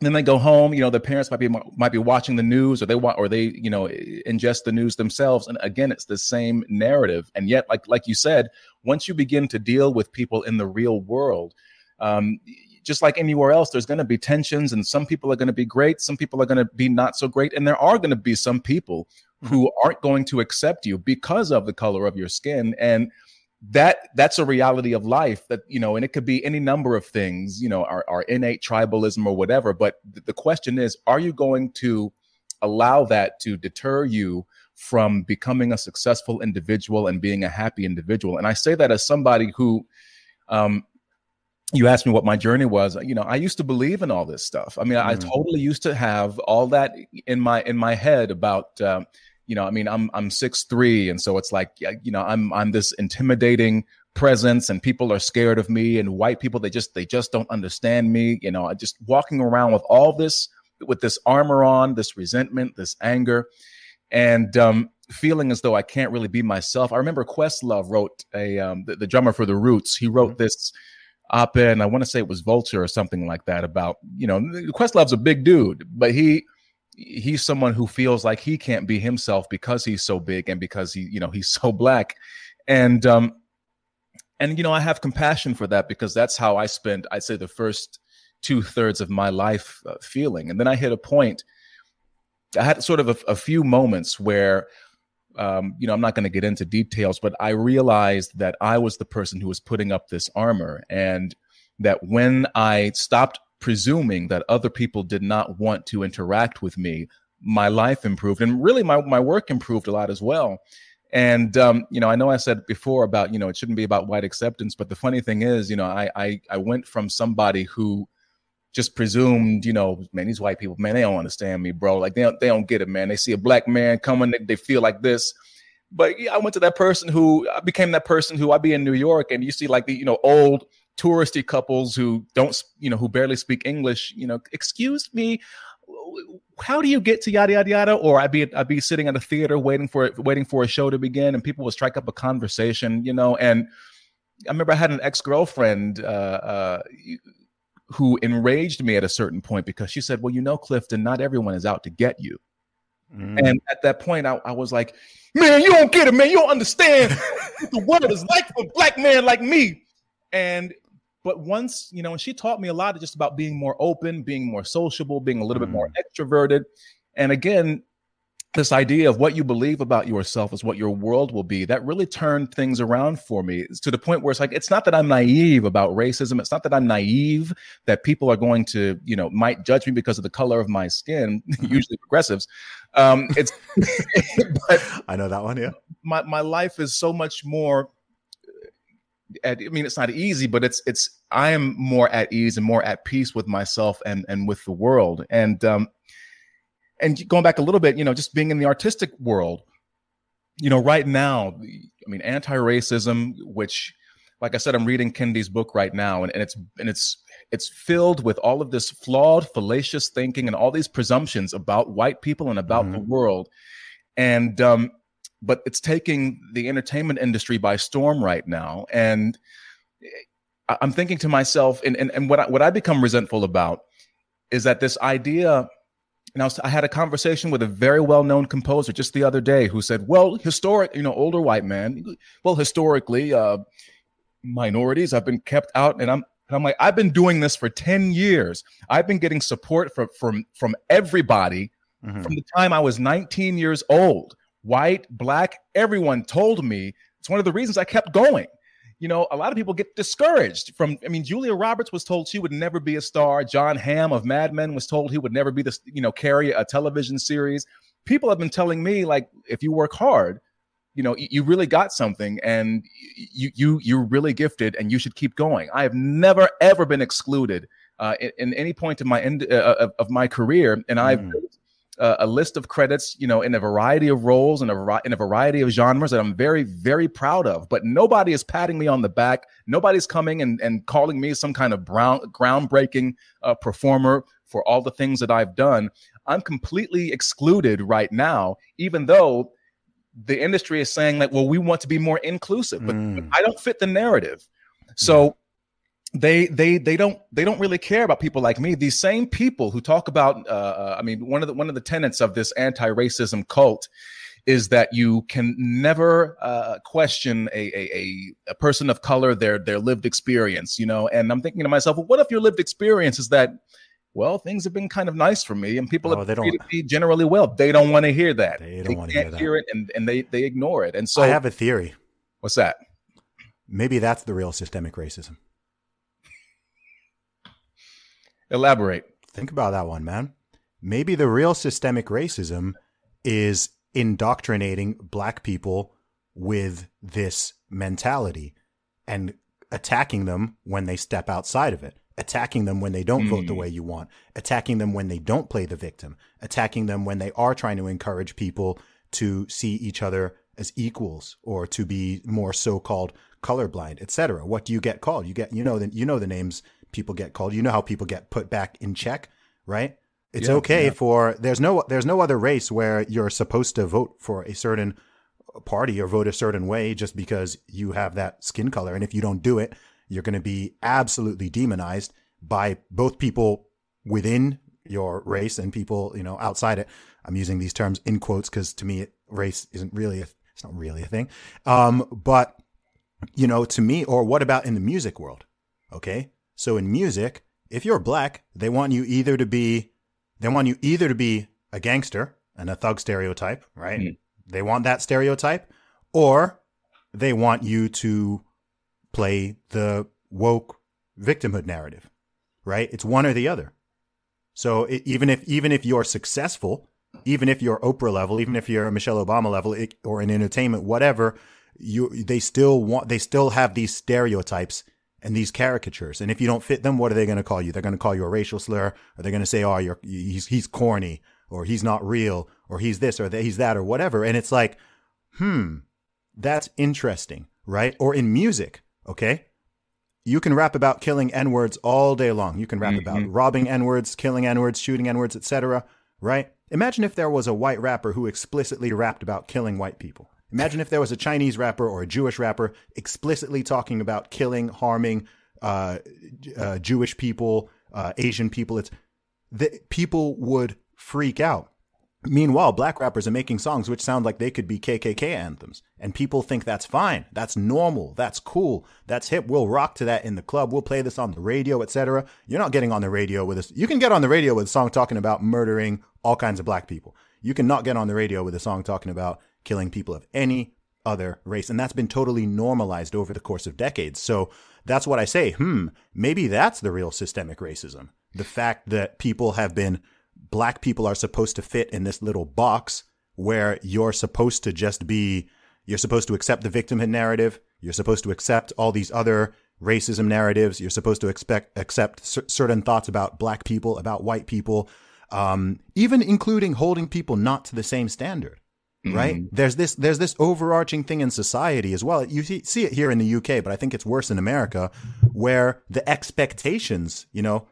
Then they go home. You know, their parents might be might be watching the news, or they want, or they, you know, ingest the news themselves. And again, it's the same narrative. And yet, like like you said, once you begin to deal with people in the real world, um, just like anywhere else, there's going to be tensions, and some people are going to be great, some people are going to be not so great, and there are going to be some people mm-hmm. who aren't going to accept you because of the color of your skin, and that that's a reality of life that you know and it could be any number of things you know our, our innate tribalism or whatever but th- the question is are you going to allow that to deter you from becoming a successful individual and being a happy individual and i say that as somebody who um, you asked me what my journey was you know i used to believe in all this stuff i mean mm. i totally used to have all that in my in my head about um, you know i mean i'm i'm six three and so it's like you know i'm i'm this intimidating presence and people are scared of me and white people they just they just don't understand me you know i just walking around with all this with this armor on this resentment this anger and um feeling as though i can't really be myself i remember questlove wrote a um the, the drummer for the roots he wrote mm-hmm. this op-ed, and I want to say it was Vulture or something like that about you know Questlove's a big dude, but he he's someone who feels like he can't be himself because he's so big and because he you know he's *laughs* so black, and um and you know I have compassion for that because that's how I spent I'd say the first two thirds of my life uh, feeling, and then I hit a point. I had sort of a, a few moments where um, you know, I'm not going to get into details, but I realized that I was the person who was putting up this armor, and that when I stopped presuming that other people did not want to interact with me, my life improved, and really my my work improved a lot as well. And um, you know, I know I said before about you know it shouldn't be about white acceptance, but the funny thing is, you know, I I, I went from somebody who just presumed, you know, man, these white people, man, they don't understand me, bro. Like they don't, they don't get it, man. They see a black man coming, they, they feel like this. But yeah, I went to that person who I became that person who I'd be in New York, and you see like the you know old touristy couples who don't you know who barely speak English. You know, excuse me, how do you get to yada yada yada? Or I'd be I'd be sitting at a theater waiting for it, waiting for a show to begin, and people would strike up a conversation, you know. And I remember I had an ex girlfriend uh, uh, who enraged me at a certain point because she said, "Well, you know, Clifton, not everyone is out to get you." Mm. And at that point, I, I, was like, "Man, you don't get it, man. You don't understand what the world is like for a black man like me." And but once, you know, and she taught me a lot of just about being more open, being more sociable, being a little mm. bit more extroverted. And again, this idea of what you believe about yourself is what your world will be that really turned things around for me it's to the point where it's like it's not that i'm naive about racism. It's not that i'm naive that people are going to you know might judge me because of the color of my skin *laughs* usually progressives. Um it's *laughs* *laughs* but i know that one yeah. my, my life is so much more at, I mean, it's not easy, but it's it's I am more at ease and more at peace with myself and and with the world. And um, and going back a little bit, you know, just being in the artistic world, you know, right now, I mean, anti-racism, which, like I said, I'm reading Kendi's book right now, and, and it's and it's it's filled with all of this flawed, fallacious thinking and all these presumptions about white people and about mm-hmm. the world. And um, but it's taking the entertainment industry by storm right now. And I'm thinking to myself, and, and, and what, I, what I become resentful about is that this idea, and I, was, I had a conversation with a very well known composer just the other day who said, well, historic, you know, older white man, well, historically, uh, minorities have been kept out. And I'm, and I'm like, I've been doing this for 10 years. I've been getting support from, from, from everybody mm-hmm. from the time I was 19 years old white, black, everyone told me it's one of the reasons I kept going. You know, a lot of people get discouraged from. I mean, Julia Roberts was told she would never be a star. Jon Hamm of Mad Men was told he would never be the, you know, carry a television series. People have been telling me like, if you work hard, you know, you really got something, and you you you're really gifted, and you should keep going. I have never ever been excluded uh, in, in, any point of my end uh, of, of, my career, and I've mm uh, a list of credits, you know, in a variety of roles and a, in a variety of genres that I'm very, very proud of. But nobody is patting me on the back. Nobody's coming and, and calling me some kind of brown, groundbreaking uh, performer for all the things that I've done. I'm completely excluded right now, even though the industry is saying like, well, we want to be more inclusive, but, mm. but I don't fit the narrative. So they they they don't they don't really care about people like me. These same people who talk about uh, uh, i mean one of the one of the tenets of this anti-racism cult is that you can never uh, question a, a, a person of color their their lived experience you know? And i'm thinking to myself well, what if your lived experience is that well things have been kind of nice for me and people oh, have treated me generally well. They don't want to hear that. They don't want to hear, hear it and, and they they ignore it. And so i have a theory. What's that? Maybe that's the real systemic racism Elaborate. Think about that one, man. Maybe the real systemic racism is indoctrinating black people with this mentality and attacking them when they step outside of it, attacking them when they don't mm. vote the hmm. way you want, attacking them when they don't play the victim, attacking them when they are trying to encourage people to see each other as equals or to be more so-called colorblind, etc. What do you get called? You get you know the, you know the names people get called. You know how people get put back in check, right? It's yeah, okay yeah. for there's no there's no other race where you're supposed to vote for a certain party or vote a certain way just because you have that skin color and if you don't do it, you're going to be absolutely demonized by both people within your race and people, you know, outside it. I'm using these terms in quotes cuz to me race isn't really a, it's not really a thing. Um but you know, to me or what about in the music world? Okay? So in music, if you're black, they want you either to be they want you either to be a gangster and a thug stereotype, right? Mm. They want that stereotype, or they want you to play the woke victimhood narrative, right? It's one or the other. So it, even if even if you're successful, even if you're Oprah level, even if you're a Michelle Obama level, it, or in entertainment, whatever, you they still want they still have these stereotypes and these caricatures. And if you don't fit them, what are they going to call you? They're going to call you a racial slur, or they're going to say, "Oh, you're he's he's corny, or he's not real, or he's this, or that, he's that, or whatever." And it's like, hmm, that's interesting, right? Or in music, okay, you can rap about killing n words all day long. You can rap mm-hmm. about robbing n words, killing n words, shooting n words, etc. right? Imagine if there was a white rapper who explicitly rapped about killing white people. Imagine if there was a Chinese rapper or a Jewish rapper explicitly talking about killing, harming uh, uh, Jewish people, uh, Asian people. It's people would freak out. Meanwhile, black rappers are making songs which sound like they could be KKK anthems, and people think that's fine, that's normal, that's cool, that's hip. We'll rock to that in the club. We'll play this on the radio, etc. You're not getting on the radio with this. You can get on the radio with a song talking about murdering all kinds of black people. You cannot get on the radio with a song talking about killing people of any other race, and that's been totally normalized over the course of decades. So that's what I say. Hmm, maybe that's the real systemic racism. The fact that people have been black people are supposed to fit in this little box where you're supposed to just be, you're supposed to accept the victimhood narrative. You're supposed to accept all these other racism narratives. You're supposed to expect, accept certain thoughts about black people, about white people, um, even including holding people not to the same standard. Mm-hmm. Right? There's this, there's this overarching thing in society as well. You see, see it here in the UK, but I think it's worse in America where the expectations, you know,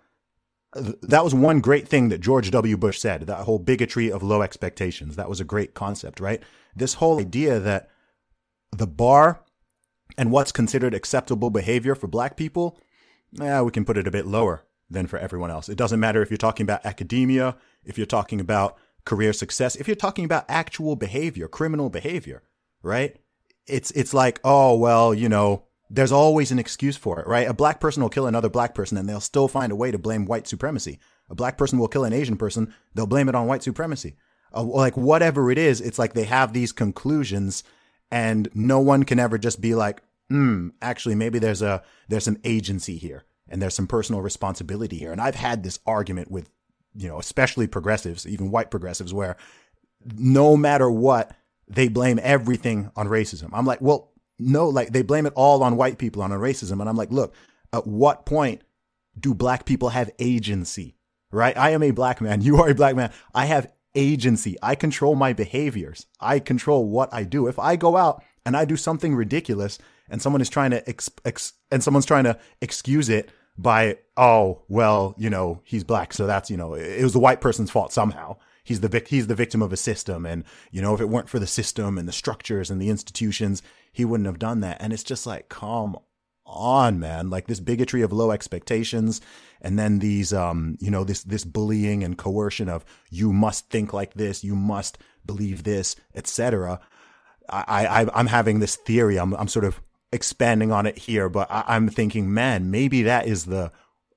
that was one great thing that George W. Bush said, that whole bigotry of low expectations. That was a great concept, right? This whole idea that the bar and what's considered acceptable behavior for black people, eh, we can put it a bit lower than for everyone else. It doesn't matter if you're talking about academia, if you're talking about career success, if you're talking about actual behavior, criminal behavior, right? It's, it's like, oh, well, you know, there's always an excuse for it, right? A black person will kill another black person and they'll still find a way to blame white supremacy. A black person will kill an Asian person, they'll blame it on white supremacy. Uh, like whatever it is, it's like they have these conclusions and no one can ever just be like, hmm, actually maybe there's a there's some agency here and there's some personal responsibility here. And I've had this argument with, you know, especially progressives, even white progressives, where no matter what, they blame everything on racism. I'm like, well, no, like they blame it all on white people, on racism. And I'm like, look, at what point do black people have agency? Right? I am a black man. *laughs* You are a black man. I have agency. I control my behaviors. I control what I do. If I go out and I do something ridiculous and someone is trying to ex, ex and someone's trying to excuse it by, oh, well, you know, he's black. So that's, you know, it was the white person's fault somehow. He's the vic- he's the victim of a system and you know if it weren't for the system and the structures and the institutions he wouldn't have done that. And it's just like come on man. Like this bigotry of low expectations and then these um you know this this bullying and coercion of you must think like this you must believe this etc I, I i'm having this theory. I'm i'm sort of expanding on it here but I, i'm thinking man maybe that is the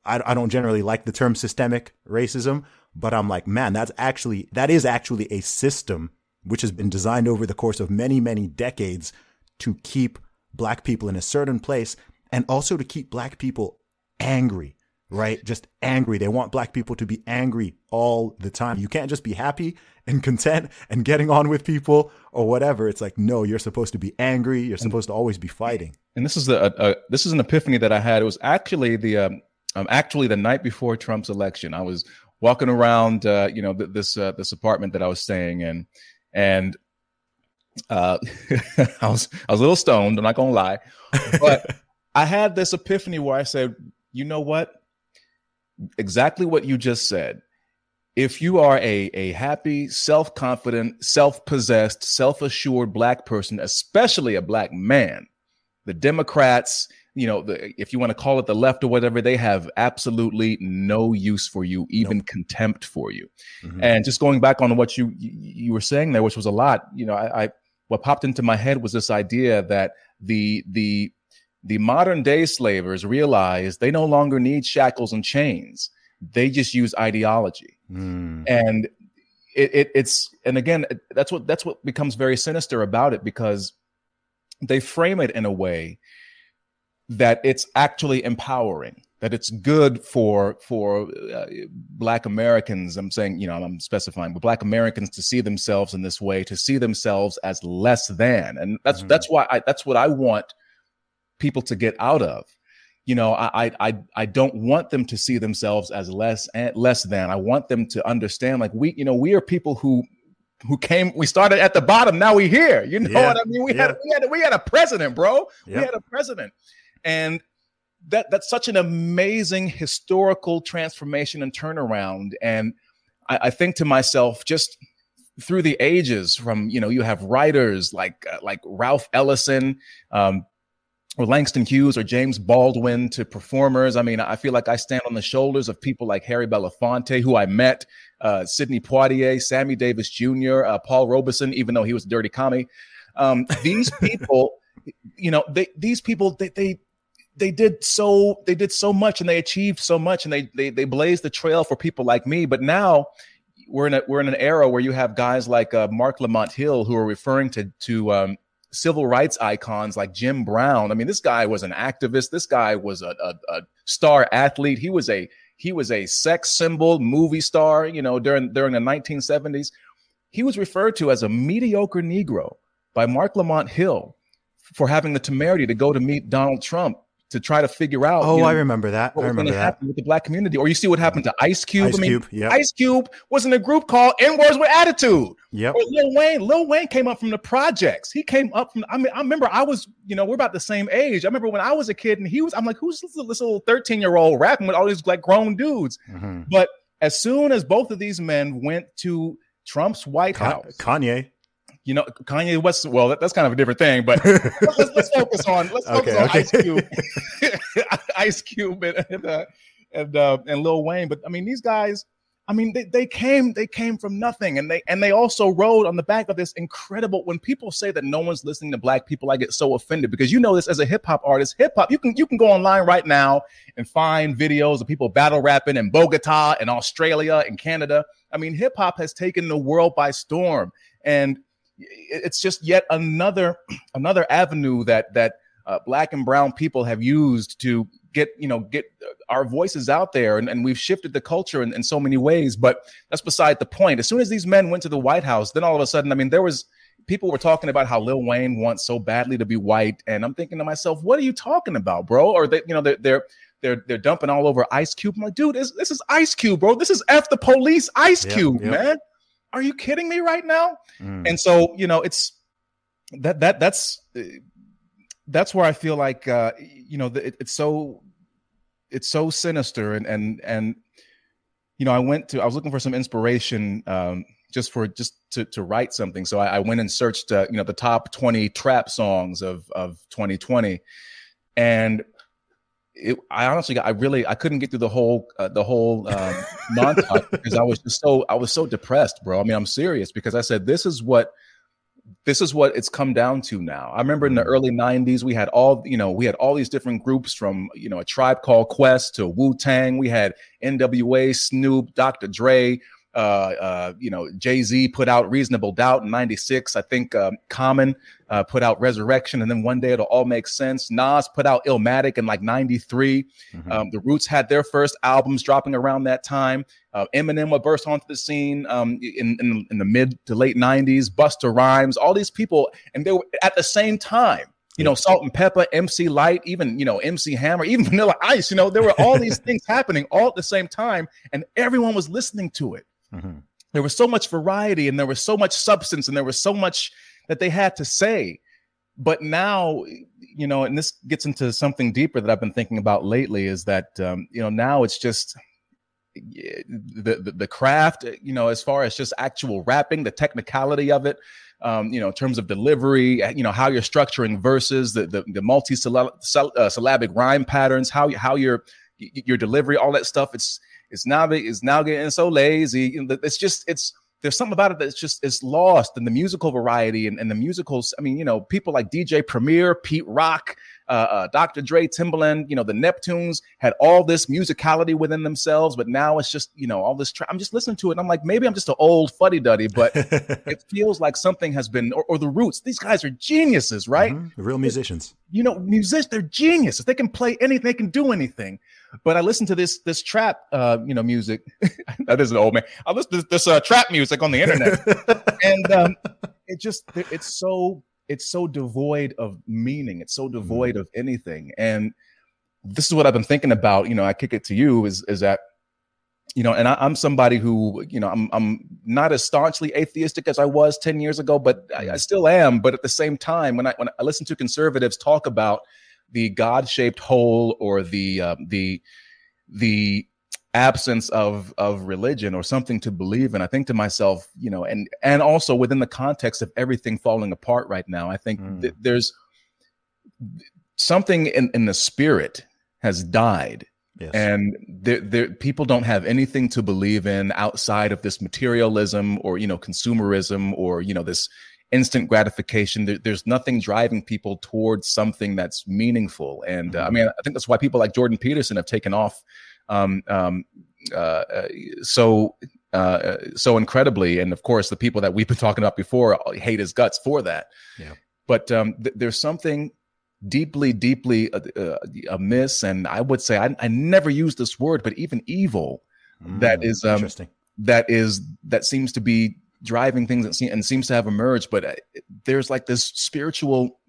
I, I don't generally like the term systemic racism but I'm like, man, that's actually, that is actually a system which has been designed over the course of many, many decades to keep black people in a certain place and also to keep black people angry, right? Just angry. They want black people to be angry all the time. You can't just be happy and *laughs* content and getting on with people or whatever. It's like, no, you're supposed to be angry. You're supposed to always be fighting. And this is the, uh, this is an epiphany that I had. It was actually the, um, um, actually the night before Trump's election. I was walking around, uh, you know, th- this uh, this apartment that I was staying in, and uh, *laughs* I was I was a little stoned. I'm not gonna lie, but *laughs* I had this epiphany where I said, you know what? Exactly what you just said. If you are a a happy, self confident, self possessed, self assured black person, especially a black man, the Democrats you know, the, if you want to call it the left or whatever, they have absolutely no use for you, even nope. contempt for you. Mm-hmm. And just going back on what you you were saying there, which was a lot, you know, I, I what popped into my head was this idea that the the the modern day slavers realize they no longer need shackles and chains; they just use ideology. Mm. And it, it, it's and again, that's what that's what becomes very sinister about it because they frame it in a way that it's actually empowering that it's good for for uh, black americans i'm saying you know i'm specifying but black americans to see themselves in this way to see themselves as less than and that's mm-hmm. that's why I, that's what i want people to get out of you know I, I i don't want them to see themselves as less and less than i want them to understand like we you know we are people who who came we started at the bottom now we here you know yeah. what i mean we yeah. had we had we had a president bro yep. we had a president and that that's such an amazing historical transformation and turnaround. And I, I think to myself, just through the ages, from you know, you have writers like uh, like Ralph Ellison, um, or Langston Hughes or James Baldwin to performers. I mean, I feel like I stand on the shoulders of people like Harry Belafonte, who I met, uh, Sidney Poitier, Sammy Davis Jr., uh, Paul Robeson, even though he was a dirty commie. Um, these *laughs* people, you know, they, these people, they, they, they did so, they did so much and they achieved so much and they, they, they blazed the trail for people like me. But now we're in a, we're in an era where you have guys like uh, Marc Lamont Hill who are referring to, to, um, civil rights icons like Jim Brown. I mean, this guy was an activist. This guy was a, a, a, star athlete. He was a he was a sex symbol, movie star. You know, during during the 1970s, he was referred to as a mediocre Negro by Marc Lamont Hill for having the temerity to go to meet Donald Trump to try to figure out. Oh, you know, I remember that. What I remember that. with the black community, or you see what happened to Ice Cube. Ice I mean, Cube, yep. Ice Cube was in a group called N Words with Attitude. Yep. Or Lil Wayne. Lil Wayne came up from the projects. He came up from. I mean, I remember I was, you know, we're about the same age. I remember when I was a kid, and he was. I'm like, who's this, little 13 year old rapping with all these like grown dudes? Mhm. But as soon as both of these men went to Trump's White Ka- House, Kanye. You know, Kanye West. Well, that, that's kind of a different thing, but let's, let's focus on let's *laughs* focus Okay, on. Ice Cube, *laughs* Ice Cube, and and, uh, and uh, and Lil Wayne. But I mean, these guys. I mean, they, they came they came from nothing, and they and they also rode on the back of this incredible. When people say that no one's listening to black people, I get so offended because you know this as a hip hop artist. Hip hop, you can you can go online right now and find videos of people battle rapping in Bogota and Australia and Canada. I mean, hip hop has taken the world by storm, and it's just yet another *clears throat* another avenue that that uh, black and brown people have used to get you know get our voices out there and, and we've shifted the culture in, in so many ways but that's beside the point as soon as these men went to the white house then all of a sudden i mean there was people were talking about how lil wayne wants so badly to be white and i'm thinking to myself what are you talking about bro or they you know they're they're they're, they're dumping all over Ice Cube. I'm like, dude, this, this is Ice Cube, bro. This is F the police Ice Yep, Cube, yep. man. Are you kidding me right now? Mm. and so you know it's that that that's that's where i feel like uh you know it, it's so it's so sinister and and and you know i went to i was looking for some inspiration um just for just to to write something so i, I went and searched uh, you know the top 20 trap songs of of 2020 and it, I honestly, I really, I couldn't get through the whole, uh, the whole um, montage *laughs* because I was just so, I was so depressed, bro. I mean, I'm serious because I said, this is what, this is what it's come down to now. I remember in the early '90s, we had all, you know, we had all these different groups from, you know, a tribe called Quest to Wu Tang. We had NWA, Snoop, Dr. Dre. Uh, uh, you know, Jay Z put out Reasonable Doubt in '96. I think um, Common uh, put out Resurrection, and then one day it'll all make sense. Nas put out Illmatic in like '93. Mhm. Um, the Roots had their first albums dropping around that time. Uh, Eminem would burst onto the scene um, in, in in the mid to late '90s. Busta Rhymes, all these people, and they were at the same time. You know, Salt-N-Pepa, MC Lyte, even you know MC Hammer, even *laughs* Vanilla Ice. You know, there were all these *laughs* things happening all at the same time, and everyone was listening to it Mhm. there was so much variety and there was so much substance and there was so much that they had to say but now you know and this gets into something deeper that i've been thinking about lately is that um, you know now it's just the, the the craft you know as far as just actual rapping the technicality of it um, you know in terms of delivery you know how you're structuring verses the the, the multi uh, syllabic rhyme patterns how how your your delivery all that stuff it's it's now it's now getting so lazy. It's just it's there's something about it that's just it's lost in the musical variety and, and the musicals. I mean, you know, people like DJ Premier, Pete Rock, uh, uh, Dr. Dre, Timbaland, you know, the Neptunes had all this musicality within themselves, but now it's just you know all this. Tra- I'm just listening to it, and I'm like, maybe I'm just an old fuddy duddy, but *laughs* it feels like something has been or, or the Roots. These guys are geniuses, right? Mhm. Real musicians. you know, musicians, they're geniuses. They can play anything, they can do anything. But I listen to this this trap uh, you know, music. *laughs* that is an old man. I listen to this, this uh, trap music on the internet. *laughs* and um it just it's so it's so devoid of meaning. It's so devoid of anything. And this is what I've been thinking about. You know, I kick it to you is is that you know, and I, I'm somebody who, you know, I'm I'm not as staunchly atheistic as I was 10 years ago, but I, I still am. But at the same time, when I when I listen to conservatives talk about the God-shaped hole or the uh, the the absence of of religion or something to believe in i think to myself you know and and also within the context of everything falling apart right now i think Mm. th- there's something in in the spirit has died Yes. and there, there people don't have anything to believe in outside of this materialism or you know consumerism or you know this instant gratification. There, there's nothing driving people towards something that's meaningful. And uh, i mean i think that's why people like jordan peterson have taken off um, um, uh, uh, so uh, so incredibly. And of course the people that we've been talking about before hate his guts for that. Yeah. but um, th- there's something deeply, deeply uh, uh, amiss, and I would say I, I never use this word, but even evil that Mm, is, um, interesting. that is that seems to be driving things and, se- and seems to have emerged. But uh, there's like this spiritual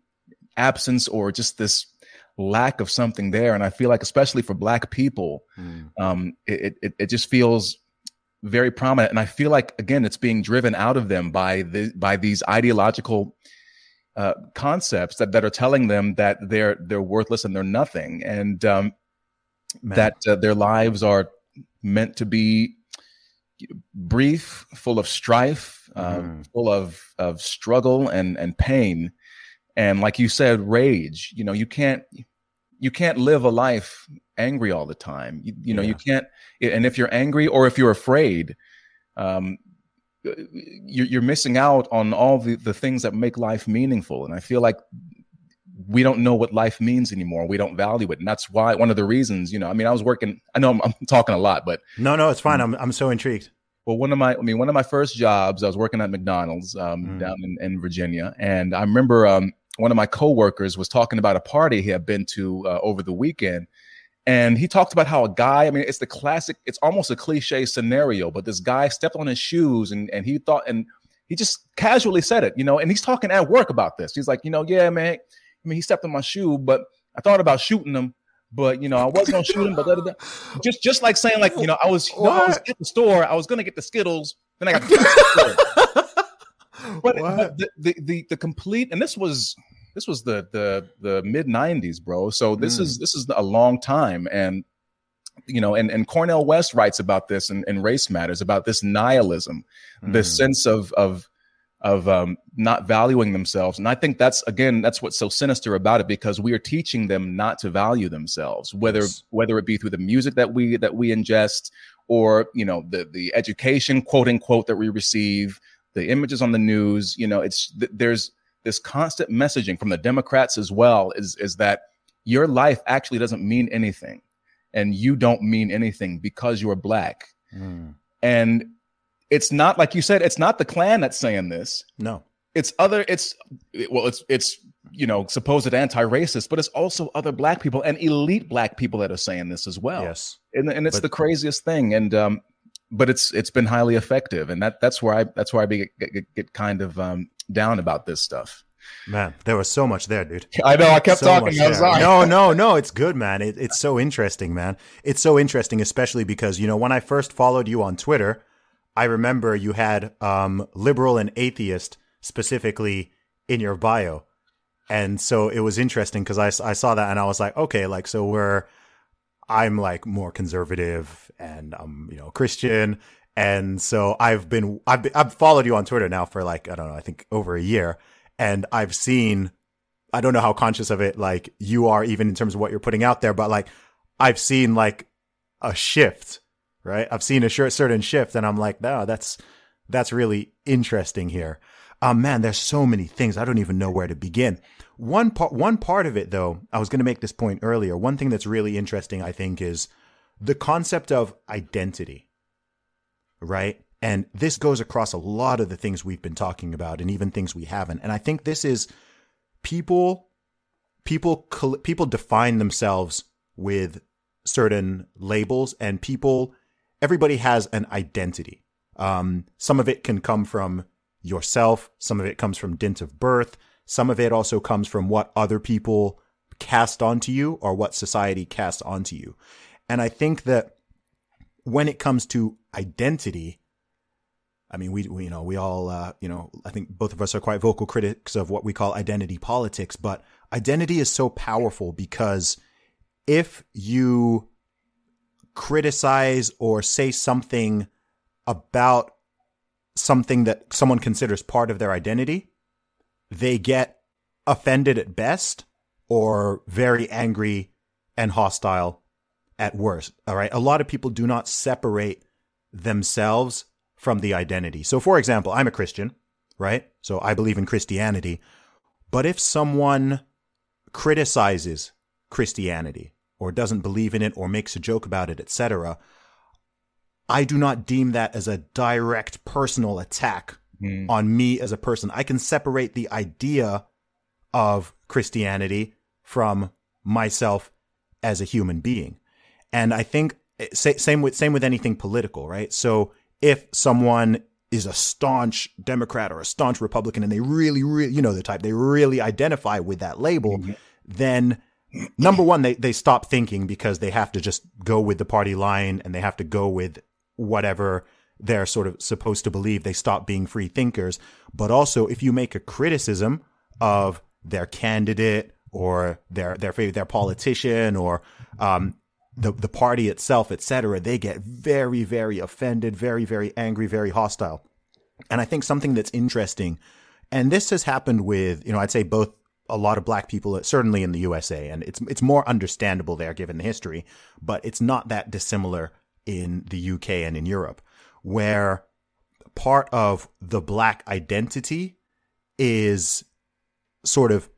absence or just this lack of something there, and I feel like especially for Black people, Mm. um, it, it it just feels very prominent, and I feel like again it's being driven out of them by the by these ideological uh, concepts that, that are telling them that they're they're worthless and they're nothing, and um, that uh, their lives are meant to be brief, full of strife, uh, Mhm. full of of struggle and and pain, and like you said, rage. You know, you can't you can't live a life angry all the time. You, you know, you can't. And if you're angry or if you're afraid, um, you're, you're missing out on all the, the things that make life meaningful. And I feel like we don't know what life means anymore. We don't value it. And that's why one of the reasons, you know, I mean, I was working, I know I'm, I'm talking a lot, but no, no, it's fine. Mm. I'm I'm so intrigued. well, one of my, I mean, one of my first jobs, I was working at McDonald's um, Mm. down in, in Virginia. And I remember um, one of my coworkers was talking about a party he had been to uh, over the weekend. And he talked about how a guy, I mean, it's the classic, it's almost a cliche scenario, but this guy stepped on his shoes and, and he thought, and he just casually said it, you know, and he's talking at work about this. He's like, you know, yeah, man, I mean, he stepped on my shoe, but I thought about shooting him, but you know, I wasn't gonna shoot him, but da, da, da. just just like saying, like, you know, I was, you know, I was at the store, I was gonna get the Skittles, then I got the. *laughs* But, What? but the, the the the complete, and this was this was the the the mid '90s, bro. So this Mm. is this is a long time, and you know, and and Cornel West writes about this in, in Race Matters about this nihilism, this Mm. sense of of of um, not valuing themselves, and I think that's again that's what's so sinister about it because we are teaching them not to value themselves, whether Yes. whether it be through the music that we that we ingest, or you know the the education quote unquote that we receive, the images on the news. You know, it's th- there's this constant messaging from the Democrats as well is is that your life actually doesn't mean anything, and you don't mean anything because you're black, Mm. and it's not like you said it's not the Klan that's saying this No. it's other it's well it's it's you know supposed anti-racist but it's also other black people and elite black people that are saying this as well Yes. and, and it's But- the craziest thing and um but it's it's been highly effective and that that's where i that's where i be, get, get, get kind of um down about this stuff Man, there was so much there, dude. i know i kept So talking i'm sorry No, no, no. It's good, man. It, it's so interesting, man. It's so interesting, especially because you know when I first followed you on Twitter, I remember you had um, liberal and atheist specifically in your bio, and so it was interesting because I saw that and I was like, okay, like so we're I'm like more conservative and I'm you know Christian. And so I've been I've been, I've followed you on Twitter now for like I don't know I think over a year, and I've seen I don't know how conscious of it like you are even in terms of what you're putting out there, but like I've seen like a shift, right? I've seen a cer- certain shift, and I'm like, no, that's that's really interesting here. Um, man, there's so many things I don't even know where to begin. One part, one part of it though, I was going to make this point earlier. One thing that's really interesting, I think, is the concept of identity, right? And this goes across a lot of the things we've been talking about, and even things we haven't. And I think this is people people people define themselves with certain labels and people everybody has an identity. Um, some of it can come from yourself. Some of it comes from dint of birth. Some of it also comes from what other people cast onto you or what society casts onto you. And i think that when it comes to identity I mean, we, we you know we all uh, you know I think both of us are quite vocal critics of what we call identity politics, but identity is so powerful because if you criticize or say something about something that someone considers part of their identity, they get offended at best or very angry and hostile at worst. All right. A lot of people do not separate themselves from the identity. So, for example, I'm a Christian, right? So I believe in Christianity. But if someone criticizes Christianity or doesn't believe in it or makes a joke about it, etc., I do not deem that as a direct personal attack mm. on me as a person. I can separate the idea of Christianity from myself as a human being. And I think eh, same with same with anything political, right? So if someone is a staunch Democrat or a staunch Republican and they really, really, you know, the type, they really identify with that label, mm-hmm. then number one, they, they stop thinking because they have to just go with the party line and they have to go with whatever they're sort of supposed to believe. They stop being free thinkers. But also, if you make a criticism of their candidate or their their their politician or um, the the party itself, etc., they get very very offended, very very angry, very hostile. And I think something that's interesting, and this has happened with you know I'd say both a lot of black people, certainly in the USA, and it's it's more understandable there given the history, but it's not that dissimilar in the UK and in Europe, where part of the black identity is sort of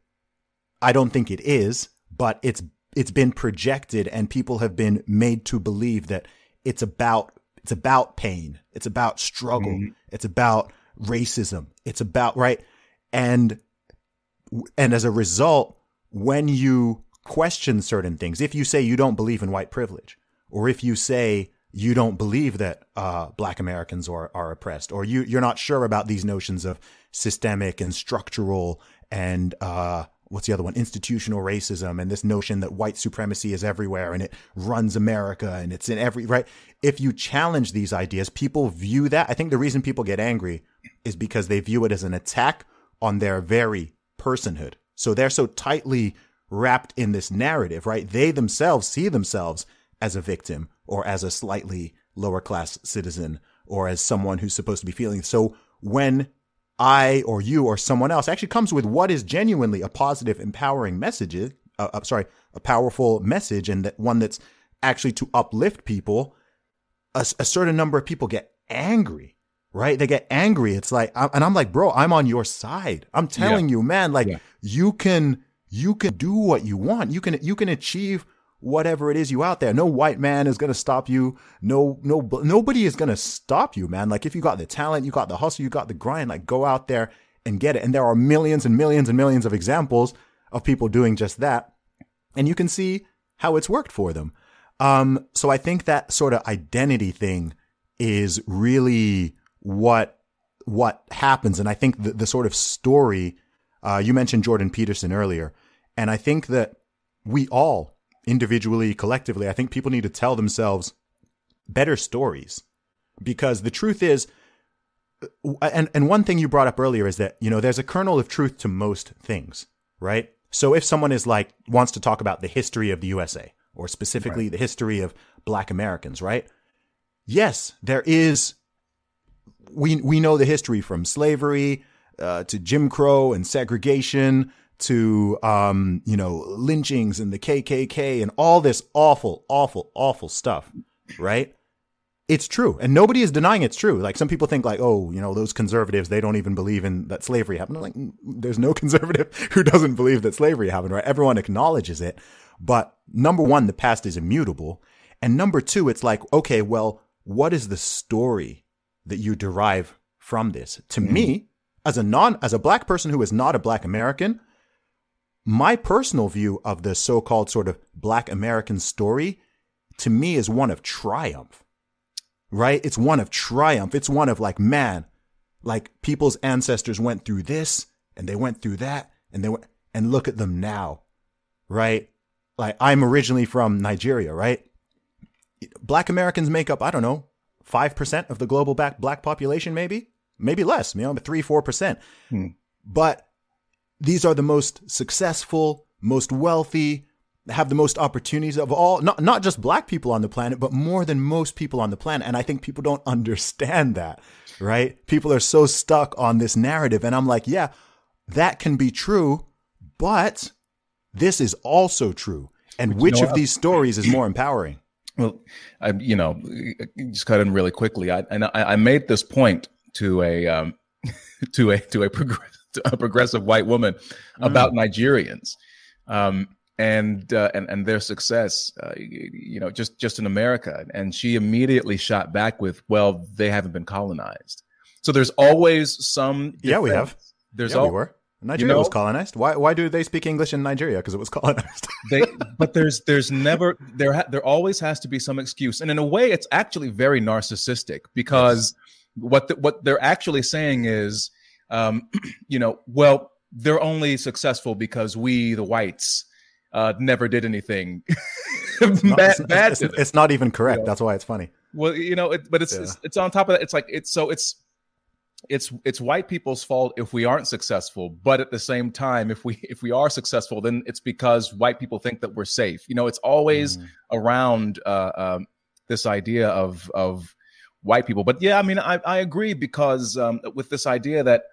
I don't think it is, but it's it's been projected and people have been made to believe that it's about it's about pain it's about struggle mm-hmm. it's about racism it's about right and and as a result when you question certain things if you say you don't believe in white privilege or if you say you don't believe that uh, black americans are, are oppressed or you, you're not sure about these notions of systemic and structural and uh, what's the other one? Institutional racism and this notion that white supremacy is everywhere and it runs America and it's in every, right? If you challenge these ideas, people view that. I think the reason people get angry is because they view it as an attack on their very personhood. So they're so tightly wrapped in this narrative, right? They themselves see themselves as a victim or as a slightly lower class citizen or as someone who's supposed to be feeling. So when I or you or someone else actually comes with what is genuinely a positive, empowering message. Uh, uh, sorry, a powerful message, and that one that's actually to uplift people. A, a, certain number of people get angry, right? They get angry. It's like, and I'm like, bro, I'm on your side. I'm telling yeah. you, man, like yeah. you can, you can do what you want. You can, you can achieve whatever it is you out there. No white man is going to stop you. No, no, nobody is going to stop you, man. Like if you got the talent, you got the hustle, you got the grind, like go out there and get it. And there are millions and millions and millions of examples of people doing just that. And you can see how it's worked for them. Um, so I think that sort of identity thing is really what, what happens. And I think the, the sort of story, uh, you mentioned Jordan Peterson earlier. And I think that we all individually, collectively, I think people need to tell themselves better stories because the truth is, uh, and, and one thing you brought up earlier is that, you know, there's a kernel of truth to most things, right? So if someone is like, wants to talk about the history of the USA or specifically right. the history of black Americans, right? Yes, there is, we, we know the history from slavery, uh, to Jim Crow and segregation to um, you know lynchings and the KKK and all this awful, awful, awful stuff, right? It's true, and nobody is denying it's true. Like some people think, like, oh, you know, those conservatives they don't even believe in that slavery happened. like, mm, there's no *laughs* conservative who doesn't believe that slavery happened, right? Everyone acknowledges it, but number one, the past is immutable, and number two, it's like, okay, well, what is the story that you derive from this? To mm-hmm. me, as a non, as a black person who is not a black American, my personal view of the so-called sort of black American story to me is one of triumph, right? It's one of triumph. It's one of like, man, like people's ancestors went through this and they went through that and they went, and look at them now, right? Like I'm originally from Nigeria, right? Black Americans make up, I don't know, 5% of the global black, black population, maybe, maybe less, you know, three, 4%. Hmm. But these are the most successful, most wealthy, have the most opportunities of all not not just black people on the planet but more than most people on the planet. And i think people don't *laughs* understand that right? People are so stuck on this narrative. And i'm like yeah that can be true but this is also true. And which of these stories is more empowering well i you know just cut in really quickly i and i, I made this point to a um *laughs* to a to a, prog- to a progressive white woman about mm. nigerians um and uh, and and their success, uh, you know, just just in America. And she immediately shot back with, "Well, they haven't been colonized." So there's always some. Defense. Yeah, we have. There's yeah, all, we were. Nigeria you know, was colonized. Why why do they speak English in Nigeria? Because it was *laughs* colonized. they, but there's there's never there ha, there always has to be some excuse, and in a way, it's actually very narcissistic because yes. what the, what they're actually saying is, um, *clears throat* you know, well, they're only successful because we the whites uh, never did anything *laughs* not, bad. It's, bad it's, it's, not even correct. You know? That's why it's funny. Well, you know, it, but it's, yeah. it's, it's on top of that. It's like it's so it's it's it's white people's fault if we aren't successful. But at the same time, if we if we are successful, then it's because white people think that we're safe. You know, it's always mm. around uh, um, this idea of of white people. But yeah, I mean, I I agree because um, with this idea that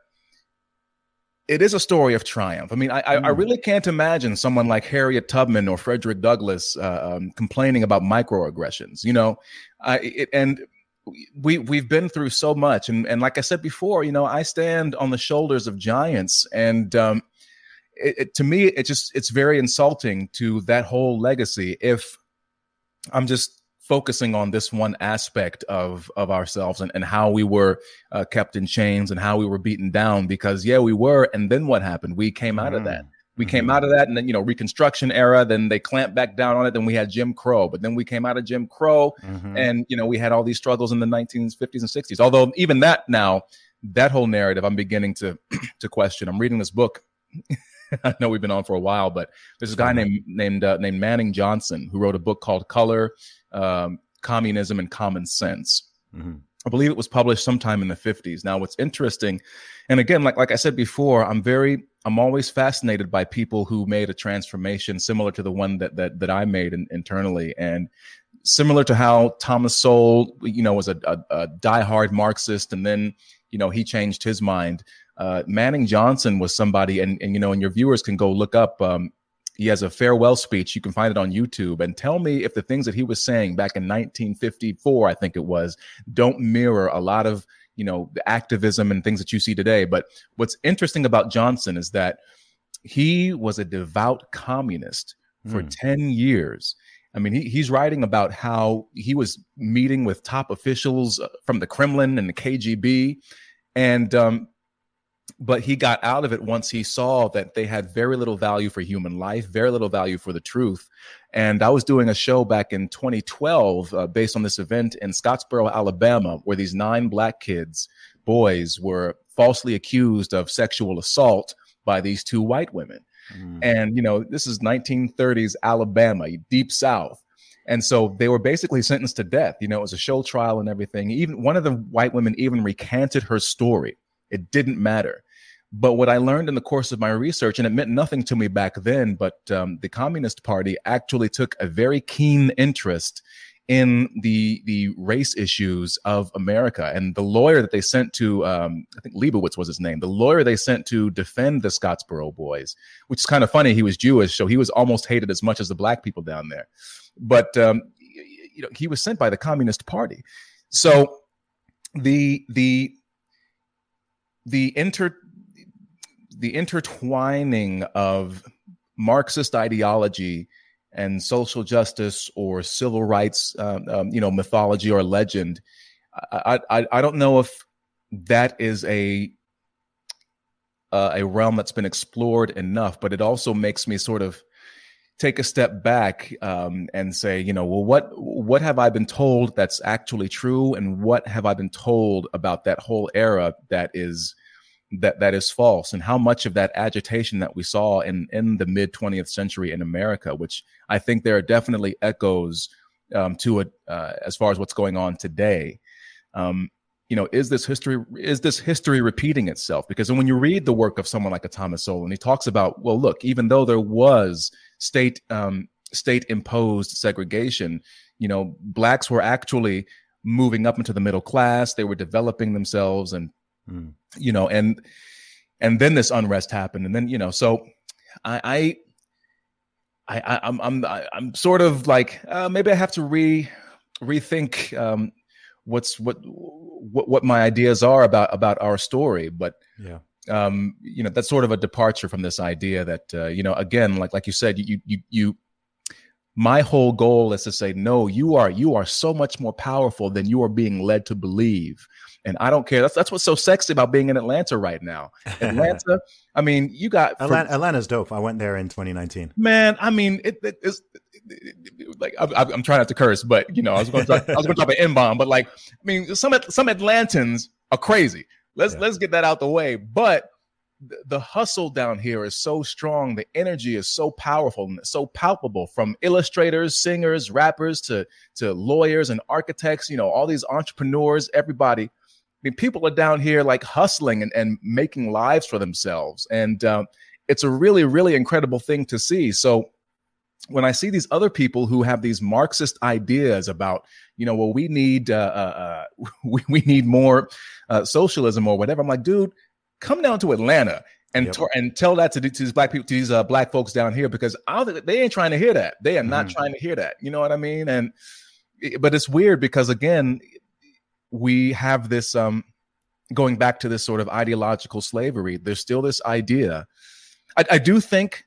it is a story of triumph. I mean, I, mm. I, really can't imagine someone like Harriet Tubman or Frederick Douglass uh, um, complaining about microaggressions. You know, I, it, and we we've been through so much, and and like I said before, you know, I stand on the shoulders of giants, and um, it, it, to me, it just it's very insulting to that whole legacy if I'm just focusing on this one aspect of of ourselves and, and how we were uh, kept in chains and how we were beaten down because yeah we were. And then what happened? We came out mm. of that we mm-hmm. came out of that and then you know reconstruction era then they clamped back down on it then we had jim crow but then we came out of jim crow mm-hmm. and you know we had all these struggles in the 1950s and 60s although even that now that whole narrative i'm beginning to *clears throat* to question i'm reading this book *laughs* I know we've been on for a while, but there's a guy named named uh, named Manning Johnson who wrote a book called Color, um, Communism and Common Sense. Mm-hmm. I believe it was published sometime in the 50s. Now, what's interesting, and again, like like I said before, I'm very I'm always fascinated by people who made a transformation similar to the one that that that I made in, internally, and similar to how Thomas Sowell, you know, was a, a, a diehard Marxist, and then you know he changed his mind. Uh, Manning Johnson was somebody, and and you know, and your viewers can go look up um, he has a farewell speech. You can find it on YouTube. And tell me if the things that he was saying back in 1954, I think it was, don't mirror a lot of you know the activism and things that you see today. But what's interesting about Johnson is that he was a devout communist for mm. 10 years. I mean, he, he's writing about how he was meeting with top officials uh, from the Kremlin and the KGB. And um, but he got out of it once he saw that they had very little value for human life, very little value for the truth. And I was doing a show back in 2012 uh, based on this event in Scottsboro, Alabama, where these nine black kids, boys, were falsely accused of sexual assault by these two white women. Mm. And, you know, this is 1930s Alabama, deep South. And so they were basically sentenced to death. You know, it was a show trial and everything. Even one of the white women even recanted her story. It didn't matter. But what I learned in the course of my research, and it meant nothing to me back then, but um, the Communist Party actually took a very keen interest in the the race issues of America. And the lawyer that they sent to, um, I think Leibowitz was his name, the lawyer they sent to defend the Scottsboro boys, which is kind of funny. He was Jewish, so he was almost hated as much as the black people down there. But um, you know, he was sent by the Communist Party. So the the the inter the intertwining of Marxist ideology and social justice or civil rights, um, um, you know, mythology or legend. I, I, I don't know if that is a uh, a realm that's been explored enough, but it also makes me sort of take a step back um, and say, you know, well, what what have I been told that's actually true, and what have I been told about that whole era that is that that is false and how much of that agitation that we saw in in the mid 20th century in America which I think there are definitely echoes um, to it uh, as far as what's going on today um, you know is this history is this history repeating itself because when you read the work of someone like a Thomas Sowell and he talks about well look even though there was state um, state imposed segregation, you know, blacks were actually moving up into the middle class. They were developing themselves, and mm. you know, and and then this unrest happened, and then you know, so I. I I, I'm I'm I'm sort of like uh, maybe I have to re rethink um, what's what what what my ideas are about about our story. But yeah, um, you know, that's sort of a departure from this idea that uh, you know, again, like like you said, you you you. My whole goal is to say, no, you are you are so much more powerful than you are being led to believe. And I don't care. That's that's what's so sexy about being in Atlanta right now. *laughs* Atlanta, I mean, you got Atlanta, Atlanta's dope. I went there in 2019. Man, I mean, it, it, it's it, like I, am trying not to curse, but you know, I was going to I was going to drop an n bomb, but like, I mean, some some Atlantans are crazy. Let's yeah. let's get that out the way. But the hustle down here is so strong. The energy is so powerful and so palpable from illustrators, singers, rappers to to lawyers and architects. You know, all these entrepreneurs, everybody mean, people are down here like hustling and, and making lives for themselves. And um, it's a really, really incredible thing to see. So when I see these other people who have these Marxist ideas about, you know, well, we need uh, uh, uh *laughs* we, we need more uh, socialism or whatever, I'm like, dude, come down to Atlanta and yep. and tell that to, to these black people, to these uh, black folks down here, because I they ain't trying to hear that. They are not mm. trying to hear that. You know what I mean? And but it's weird because again, we have this um, going back to this sort of ideological slavery. There's still this idea. I, I do think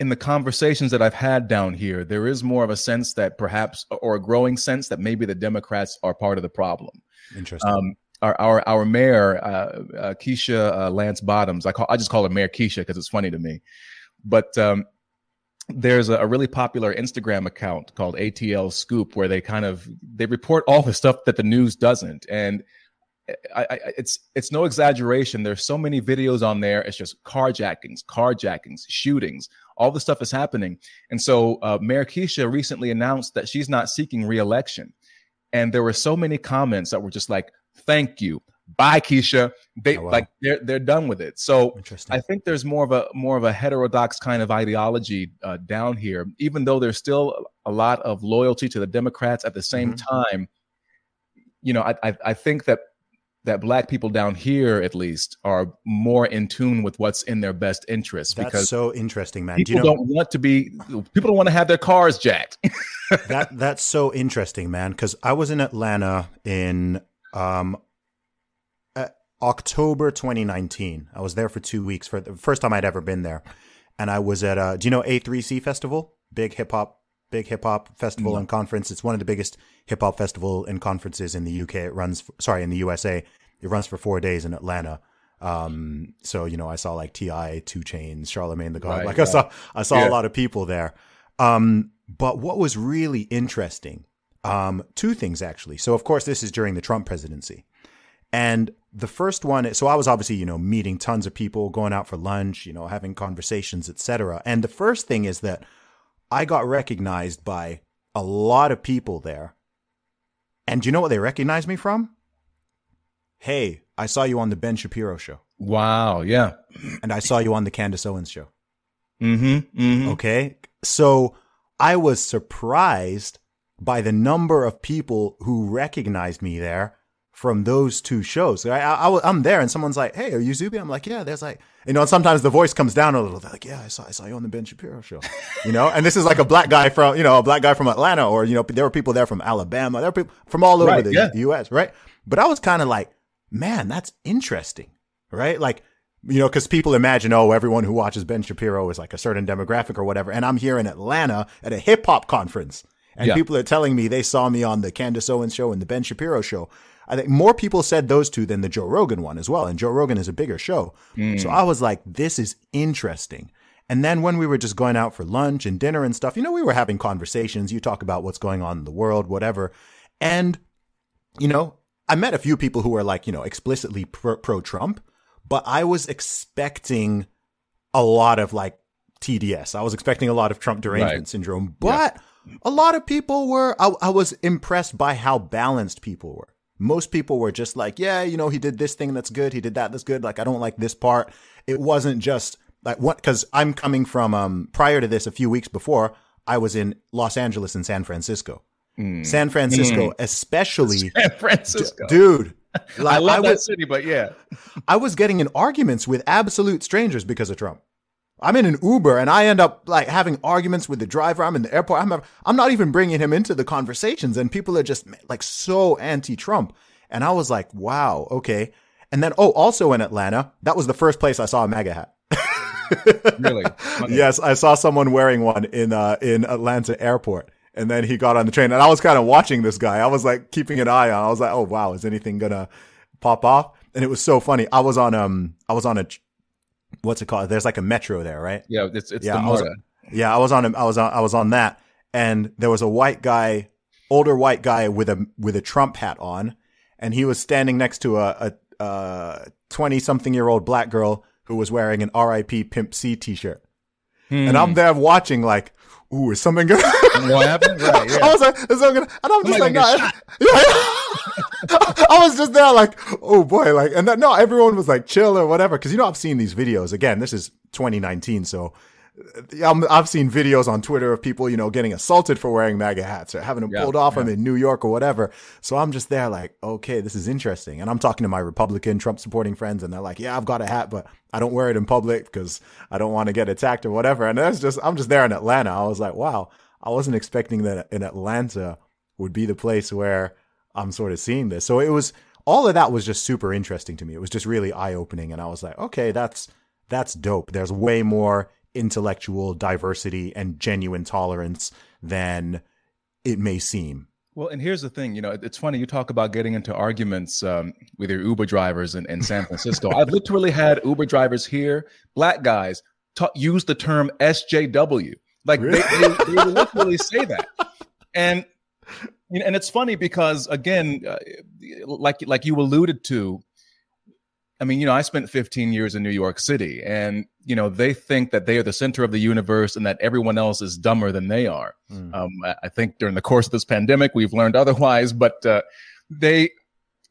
in the conversations that I've had down here, there is more of a sense that perhaps, or a growing sense that maybe the Democrats are part of the problem. Interesting. Um, our, our our mayor uh, uh, Keisha uh, Lance Bottoms, I call I just call her Mayor Keisha because it's funny to me, but um, there's a, really popular Instagram account called ATL Scoop where they kind of they report all the stuff that the news doesn't, and I, I, it's it's no exaggeration. There's so many videos on there. It's just carjackings, carjackings, shootings. All the stuff is happening, and so uh, Mayor Keisha recently announced that she's not seeking reelection, and there were so many comments that were just like, "Thank you, bye Keisha. They oh, wow. like they're they're done with it. So I think there's more of a more of a heterodox kind of ideology uh, down here, even though there's still a lot of loyalty to the Democrats. At the same mm-hmm. time, you know, I, I I think that that black people down here at least are more in tune with what's in their best interest That's because so interesting man people Do you know, don't want to be people don't want to have their cars jacked *laughs* that that's so interesting man because i was in atlanta in um October 2019. I was there for two weeks for the first time I'd ever been there. And I was at, uh, do you know A3C Festival? Big hip hop, big hip hop festival mm-hmm. and conference. It's one of the biggest hip hop festival and conferences in the UK. It runs, sorry, in the USA. It runs for four days in Atlanta. Um, so, you know, I saw like T.I., 2 Chainz, Charlemagne the God. Right, like right. I saw, I saw yeah. a lot of people there. Um, but what was really interesting, um, two things actually. So, of course, this is during the Trump presidency. And the first one, so I was obviously, you know, meeting tons of people, going out for lunch, you know, having conversations, etc. And the first thing is that I got recognized by a lot of people there. And do you know what they recognized me from? Hey, I saw you on the Ben Shapiro show. Wow, yeah. And I saw you on the Candace Owens show. Mm-hmm. mm-hmm. Okay. So I was surprised by the number of people who recognized me there from those two shows. I, I, am there and someone's like, Hey, are you Zuby? I'm like, yeah, there's like, you know, and sometimes the voice comes down a little. They're like, yeah, I saw, I saw you on the Ben Shapiro show, you know, and this is like a black guy from, you know, a black guy from Atlanta or, you know, there were people there from Alabama. There were people from all over right, the yeah. US. Right. But I was kind of like, man, that's interesting. Right. Like, you know, because people imagine, oh, everyone who watches Ben Shapiro is like a certain demographic or whatever. And I'm here in Atlanta at a hip hop conference. And yeah. people are telling me they saw me on the Candace Owens show and the Ben Shapiro show. I think more people said those two than the Joe Rogan one as well. And Joe Rogan is a bigger show. Mm. So I was like, this is interesting. And then when we were just going out for lunch and dinner and stuff, you know, we were having conversations. You talk about what's going on in the world, whatever. And, you know, I met a few people who were like, you know, explicitly pro Trump, but I was expecting a lot of like TDS. I was expecting a lot of Trump derangement right. syndrome, but yeah. a lot of people were, I, I was impressed by how balanced people were most people were just like, yeah, you know, he did this thing that's good. He did that that's good. Like, I don't like this part. It wasn't just like what, cause I'm coming from, um, prior to this, a few weeks before, I was in Los Angeles and San Francisco. Mm. San Francisco, especially, *laughs* San Francisco. dude. *laughs* I love that was, city, but yeah. *laughs* I was getting in arguments with absolute strangers because of Trump. I'm in an Uber and I end up like having arguments with the driver. I'm in the airport. I'm, I'm not even bringing him into the conversations, and people are just like so anti-Trump. And I was like, wow, okay. And then, oh, also in Atlanta, that was the first place I saw a MAGA hat. *laughs* Really? Okay. Yes, I saw someone wearing one in uh, in Atlanta airport, and then he got on the train, and I was kind of watching this guy. I was like keeping an eye on. I was like, oh wow, is anything gonna pop off? And it was so funny. I was on um, I was on a what's it called? There's like a metro there, right? Yeah, it's it's Yeah, the MARTA. Yeah, I was on I was on I was on that, and there was a white guy, older white guy with a with a Trump hat on, and he was standing next to a a twenty something year old black girl who was wearing an R.I.P. Pimp C t shirt, and I'm hmm. there watching like, ooh, is something good? What happened? Right, *laughs* yeah. I was like, is something good? And I'm just like, gonna no, *laughs* yeah. *laughs* I was just there like, oh boy, like, and that, no, everyone was like chill or whatever. Cause you know, I've seen these videos again. This is 2019. So I've seen videos on Twitter of people, you know, getting assaulted for wearing MAGA hats or having them Yeah, pulled off them in New York or whatever. So I'm just there like, okay, this is interesting. And I'm talking to my Republican Trump supporting friends and they're like, yeah, I've got a hat, but I don't wear it in public because I don't want to get attacked or whatever. And that's just, I'm just there in Atlanta. I was like, wow, I wasn't expecting that in Atlanta would be the place where I'm sort of seeing this. So it was, all of that was just super interesting to me. It was just really eye opening. And I was like, okay, that's, that's dope. There's way more intellectual diversity and genuine tolerance than it may seem. Well, and here's the thing, you know, it's funny you talk about getting into arguments um, with your Uber drivers in, in San Francisco. I've literally had Uber drivers here, black guys, ta- use the term SJW. Like Really? they, they, they literally say that, and and it's funny because again, uh, like like you alluded to, I mean, you know, I spent 15 years in New York City, and you know, they think that they are the center of the universe and that everyone else is dumber than they are. Mm. Um, I- think during the course of this pandemic, we've learned *laughs* otherwise, but uh, they,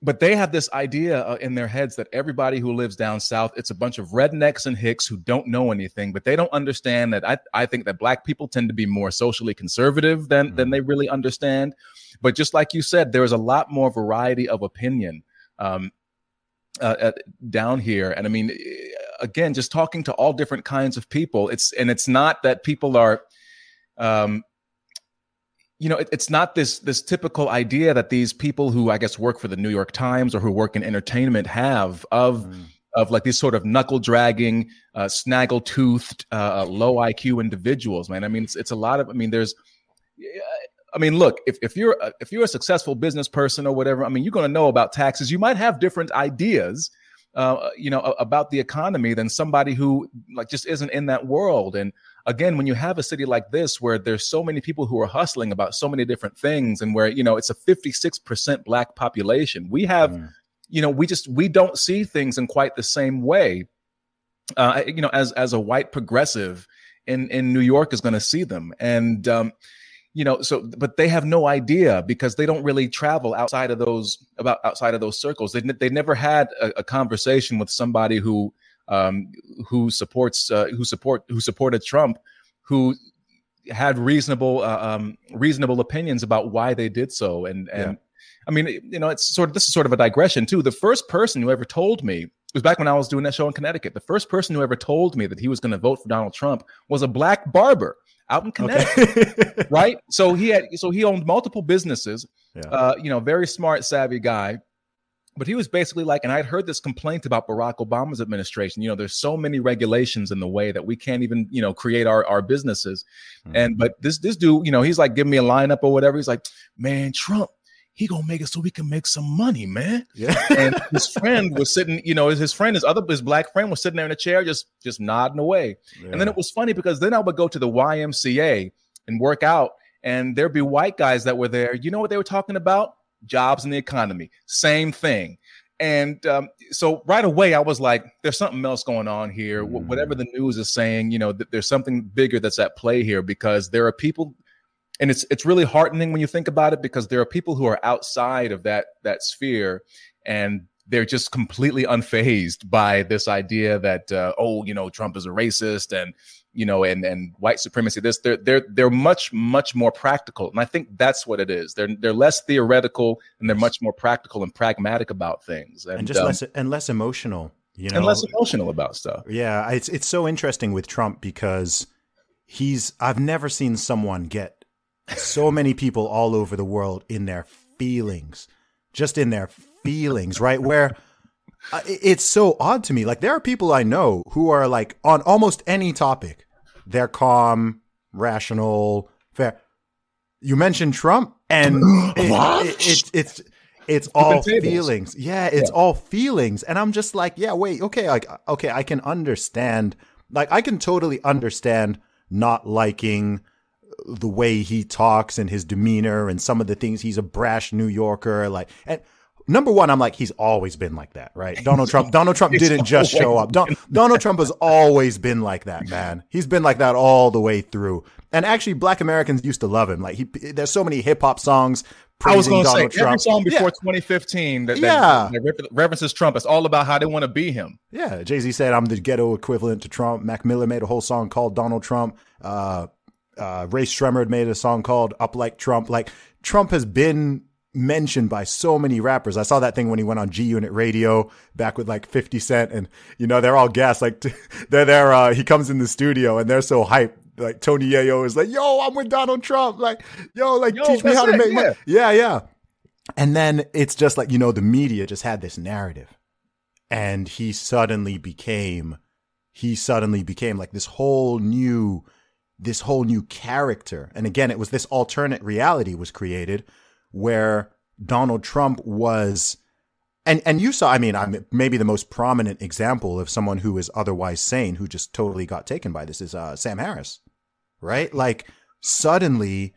but they have this idea uh, in their heads that everybody who lives down south, it's a bunch of rednecks and hicks who don't know anything, but they don't understand that. I, I think that black people tend to be more socially conservative than than Mhm. they really understand. But just like you said, there is a lot more variety of opinion. Um, uh, uh, down here and i mean eh, again just talking to all different kinds of people it's and it's not that people are um you know it, it's not this this typical idea that these people who i guess work for the new york times or who work in entertainment have of Mm. of like these sort of knuckle dragging uh snaggle toothed uh low iq individuals man i mean it's, it's a lot of i mean there's I mean, look, if, if you're a, if you're a successful business person or whatever, I mean, you're going to know about taxes. You might have different ideas, uh, you know, about the economy than somebody who like just isn't in that world. And again, when you have a city like this where there's so many people who are hustling about so many different things, and where you know it's a 56 percent black population, we have, Mm. you know, we just we don't see things in quite the same way. Uh, you know, as as a white progressive in in New York is going to see them, and um, you know so but they have no idea because they don't really travel outside of those about outside of those circles. They, they never had a, a conversation with somebody who um who supports uh, who support who supported trump who had reasonable uh, um reasonable opinions about why they did so. And and i mean you know it's sort of this is sort of a digression too. The first person who ever told me it was back when I was doing that show in Connecticut. The first person who ever told me that he was going to vote for Donald Trump was a black barber out in Connecticut Okay. right? So he had so he owned multiple businesses. Yeah. Uh, you know, very smart, savvy guy. But he was basically like, and I'd heard this complaint about Barack Obama's administration. You know, there's so many regulations in the way that we can't even, you know, create our our businesses. Mhm. And but this this dude, you know, he's like giving me a lineup or whatever. He's like, man, Trump, he gonna make it so we can make some money, man. yeah. And *laughs* his friend was sitting, you know, his, friend, his other his black friend was sitting there in a chair, just just nodding away. And then it was funny because then I would go to the YMCA and work out, and there'd be white guys that were there. You know what they were talking about? Jobs and the economy. Same thing. And um, so right away, I was like, "There's something else going on here. Mm. Whatever the news is saying, you know, th- there's something bigger that's at play here because there are people, and it's it's really heartening when you think about it because there are people who are outside of that that sphere, and they're just completely unfazed by this idea that uh, oh you know Trump is a racist and you know and and white supremacy this they're they're they're much much more practical. And I think that's what it is. They're they're less theoretical and they're much more practical and pragmatic about things. And, and just um, less and less emotional you know? and less emotional about stuff. Yeah it's it's so interesting with Trump because he's I've never seen someone get so many people all over the world in their feelings just in their feelings, right? Where uh, it's so odd to me. Like there are people I know who are like on almost any topic, they're calm, rational, fair. You mentioned Trump, and *gasps* it, it, it, it's it's all feelings. Yeah, it's yeah. all feelings, and I'm just like, yeah, wait, okay, like okay, I can understand. Like I can totally understand not liking the way he talks and his demeanor and some of the things he's a brash New Yorker like and number one I'm like he's always been like that right *laughs* Donald Trump Donald Trump didn't just show up Don, Donald Trump has always been like that man he's been like that all the way through and actually black Americans used to love him like he there's so many hip hop songs I was going to say Trump. every song before yeah. 2015 that, yeah. that references Trump. It's all about how they want to be him. Yeah, Jay Z said I'm the ghetto equivalent to Trump. Mac Miller made a whole song called Donald Trump. Uh, uh, Rae Sremmurd made a song called "Up Like Trump." Like Trump has been mentioned by so many rappers. I saw that thing when he went on G Unit Radio back with like 50 Cent and you know, they're all gassed. Like *laughs* they're there, uh, he comes in the studio and they're so hyped. Like Tony Yayo is like, yo, I'm with Donald Trump. Like, yo, like yo, teach me how to make yeah. money. Yeah, yeah. And then it's just like, you know, the media just had this narrative and he suddenly became, he suddenly became like this whole new this whole new character. And again, it was this alternate reality was created where Donald Trump was and and you saw I mean I'm maybe the most prominent example of someone who is otherwise sane who just totally got taken by this is uh, Sam Harris. Right? Like suddenly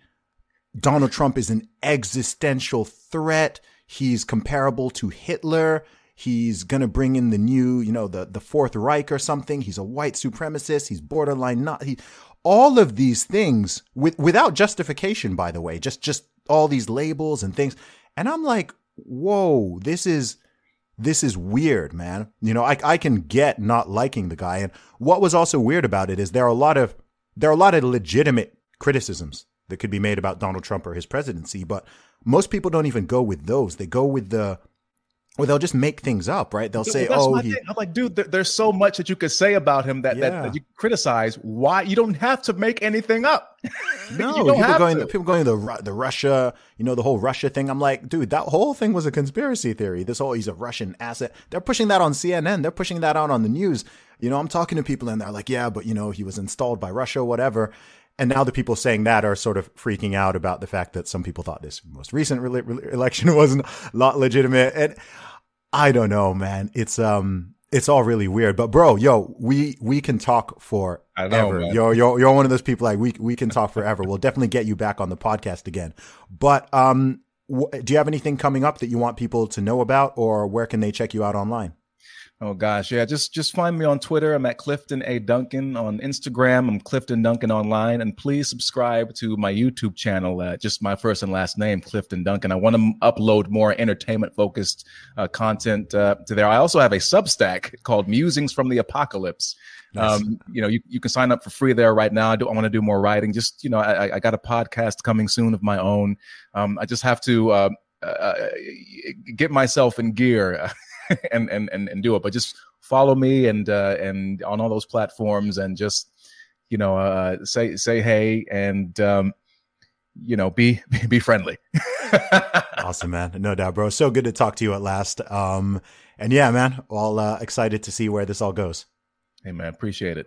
Donald Trump is an existential threat. He's comparable to Hitler. He's going to bring in the new, you know, the, the Fourth Reich or something. He's a white supremacist. He's borderline not. He, all of these things with, without justification, by the way, just, just all these labels and things. And I'm like, whoa, this is, this is weird, man. You know, I, I can get not liking the guy. And what was also weird about it is there are a lot of, there are a lot of legitimate criticisms that could be made about Donald Trump or his presidency, but most people don't even go with those. They go with the, or they'll just make things up, right? They'll say, "Oh, he... I'm like, dude, there, there's so much that you could say about him that, yeah. that, that, you criticize. Why you don't have to make anything up? *laughs* No, people going, to. people going the the Russia, you know, the whole Russia thing. I'm like, dude, that whole thing was a conspiracy theory. This whole he's a Russian asset. They're pushing that on CNN. They're pushing that out on the news. You know, I'm talking to people and they're like, yeah, but you know, he was installed by Russia, whatever. And now the people saying that are sort of freaking out about the fact that some people thought this most recent re- re- election *laughs* wasn't not legitimate. And I don't know, man. It's um it's all really weird. But bro, yo, we we can talk know, man. Yo, yo, you're one of those people like we we can talk forever. we'll definitely get you back on the podcast again. But um, w- do you have anything coming up that you want people to know about, or where can they check you out online? Oh gosh, yeah. Just just find me on Twitter. I'm at Clifton A Duncan. On Instagram, I'm Clifton Duncan online. And please subscribe to my YouTube channel. Uh, just my first and last name, Clifton Duncan. I want to upload more entertainment focused uh, content uh, to there. I also have a Substack called Musings from the Apocalypse. Nice. Um, you know, you, you can sign up for free there right now. I do. I want to do more writing. Just you know, I, I got a podcast coming soon of my own. Um, I just have to uh, uh, get myself in gear. *laughs* *laughs* and, and and and do it. But just follow me and uh, and on all those platforms and just you know uh, say say hey and um, you know be be friendly. *laughs* awesome, man. No doubt, bro. So good to talk to you at last. Um, and yeah, man, all uh, excited to see where this all goes. Hey, man, appreciate it.